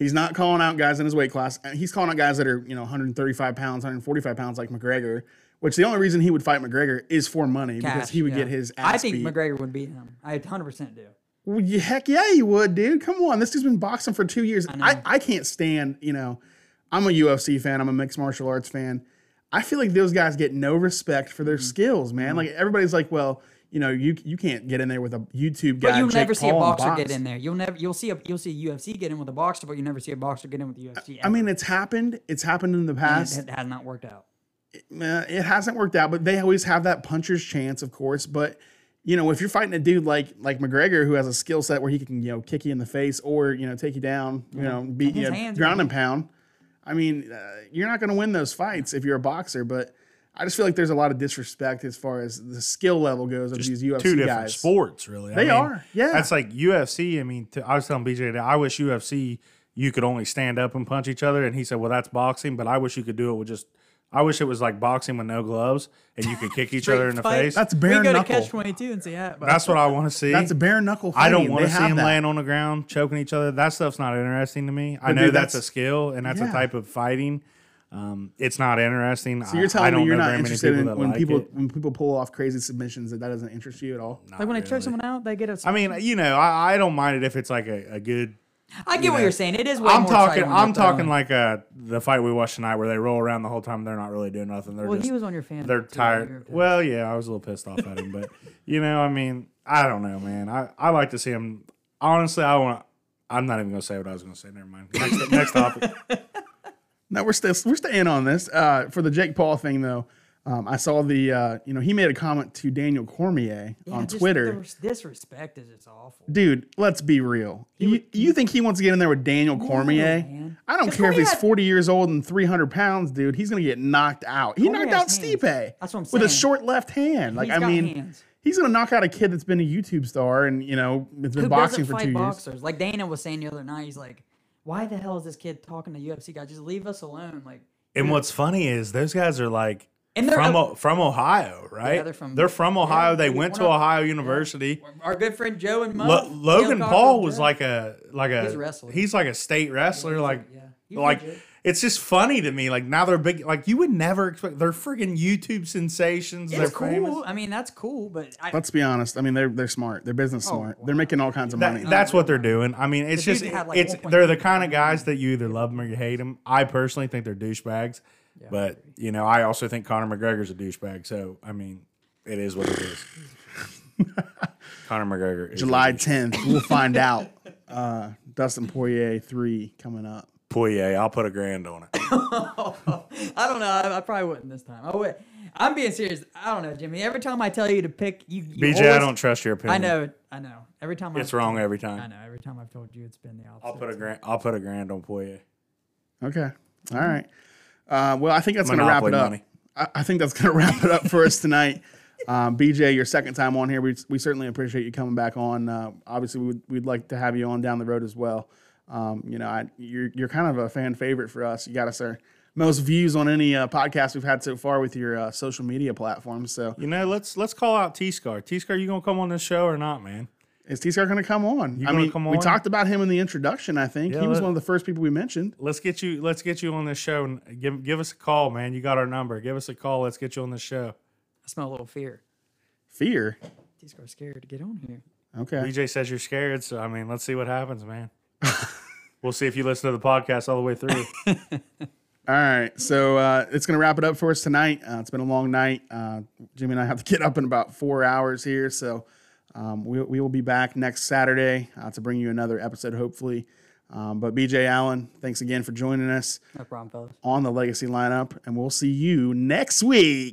He's not calling out guys in his weight class. He's calling out guys that are, you know, 135 pounds, 145 pounds like McGregor, which the only reason he would fight McGregor is for money because he would yeah. get his ass I think beat. McGregor would beat him. I 100 percent do. Well, yeah, heck yeah, he would, dude. Come on. This dude's been boxing for two years. I, know. I, can't stand, you know, I'm a UFC fan. I'm a mixed martial arts fan. I feel like those guys get no respect for their Mm-hmm. skills, man. Like everybody's like, well, you know, you you can't get in there with a YouTube guy. But you'll Jake never see a Paul, and boxer get in there. You'll never you'll see a you'll see a UFC get in with a boxer, but you never see a boxer get in with the UFC. I mean, it's happened. It's happened in the past. it, it has not worked out. Uh, it hasn't worked out, but they always have that puncher's chance, of course. But you know, if you're fighting a dude like like McGregor who has a skill set where he can you know kick you in the face or you know take you down, you know, beat you, know, hands, ground man. and pound. I mean, uh, you're not going to win those fights if you're a boxer. But I just feel like there's a lot of disrespect as far as the skill level goes of these UFC two different guys. sports, really. I They mean, are, yeah. That's like UFC. I mean, I was telling BJ, today, I wish UFC you could only stand up and punch each other, and he said, "Well, that's boxing," but I wish you could do it with just. I wish it was like boxing with no gloves, and you could kick each other in the Fight. face. That's We bare can go to knuckle. Catch Twenty Two and see that. but- That's what I want to see. That's a bare knuckle. I don't want to see have them that. laying on the ground choking each other. That stuff's not interesting to me. I know dude, that's, a skill and that's a type of fighting. Um, it's not interesting. So you're telling I don't me you're not interested in when like people it. when people pull off crazy submissions that that doesn't interest you at all. like when they really. choke someone out, they get a. I mean, you know, I, I don't mind it if it's like a, a good I get what know, you're saying. It is. Way I'm more talking. I'm they're talking throwing. like uh the fight we watched tonight, where they roll around the whole time. They're not really doing nothing. They're Well, just he was on your fan. they're too, you were tired. Well, yeah, I was a little pissed off at him, but you know, I mean, I don't know, man. I, I like to see him. Honestly, I want. I'm not even gonna say what I was gonna say. Never mind. Next, next topic. No, we're still we're staying on this. Uh, for the Jake Paul thing though, um, I saw the uh, you know he made a comment to Daniel Cormier Yeah, on just Twitter. Disrespect is awful. Dude, let's be real. You, would- you think he wants to get in there with Daniel Cormier? I don't care if he's had- 40 years old and 300 pounds, dude. He's gonna get knocked out. He Cormier knocked out. Stipe That's what I'm saying. with a short left hand. Like He's I mean, hands. he's gonna knock out a kid that's been a YouTube star and you know it's been Who boxing for fight two years. boxers? Like Dana was saying the other night, he's like, "Why the hell is this kid talking to UFC guys? Just leave us alone." Like, And what's funny is those guys are like And they're- from O- from Ohio, right? they're from- they're from Ohio. yeah, they went to Ohio University. our good friend Joe and Lo- Logan Paul was like a like a He's a wrestler. He's like a state wrestler. he's like like- yeah. Like legit. it's just funny to me. Like now they're big. Like you would never expect. They're freaking YouTube sensations. they're it's cool. famous. I mean, that's cool, but I, Let's be honest. I mean, they're they're smart. They're business smart. They're making all kinds of That- money. that's what they're doing. I mean, it's The just had, like, it's they're the kind of guys that you either love them or you hate them. I personally think they're douchebags, but you know, I also think Conor McGregor's a douchebag. So I mean, it is what it is. Conor McGregor, is July 10th, we'll find out. Uh, Dustin Poirier three coming up. Poirier. I'll put a grand on it. I don't know. I, I probably wouldn't this time. I would. I'm being serious. I don't know, Jimmy. Every time I tell you to pick, you, you BJ, I don't trust your opinion. I know. I know. Every time it's I've- wrong every time. I know. Every time I've told you, it's been the opposite. I'll put a grand. I'll put a grand on Poirier. Okay. All right. Uh, well, I think that's going to wrap it up. money. I, I think that's going to wrap it up for us tonight. Um, BJ, your second time on here. We, we certainly appreciate you coming back on. Uh, obviously, we'd, we'd like to have you on down the road as well. Um, you know, I, you're you're kind of a fan favorite for us. You got us our most views on any uh, podcast we've had so far with your uh, social media platforms. So, You know, let's let's call out T Scar. T Scar, you gonna come on this show or not, man? is T Scar going to come on? I mean, come we talked about him in the introduction. I think Yeah, he was let- one of the first people we mentioned. Let's get you. Let's get you on this show and give give us a call, man. You got our number. Give us a call. Let's get you on this show. I smell a little fear. Fear. These guys scared to get on here. Okay. BJ says you're scared, so I mean, let's see what happens, man. we'll see if you listen to the podcast all the way through. All right, so uh, it's going to wrap it up for us tonight. Uh, it's been a long night. Uh, Jimmy and I have to get up in about four hours here, so um, we, we will be back next Saturday uh, to bring you another episode, hopefully. Um, but BJ Allen, thanks again for joining us No problem, fellas. on the Legacy lineup, and we'll see you next week.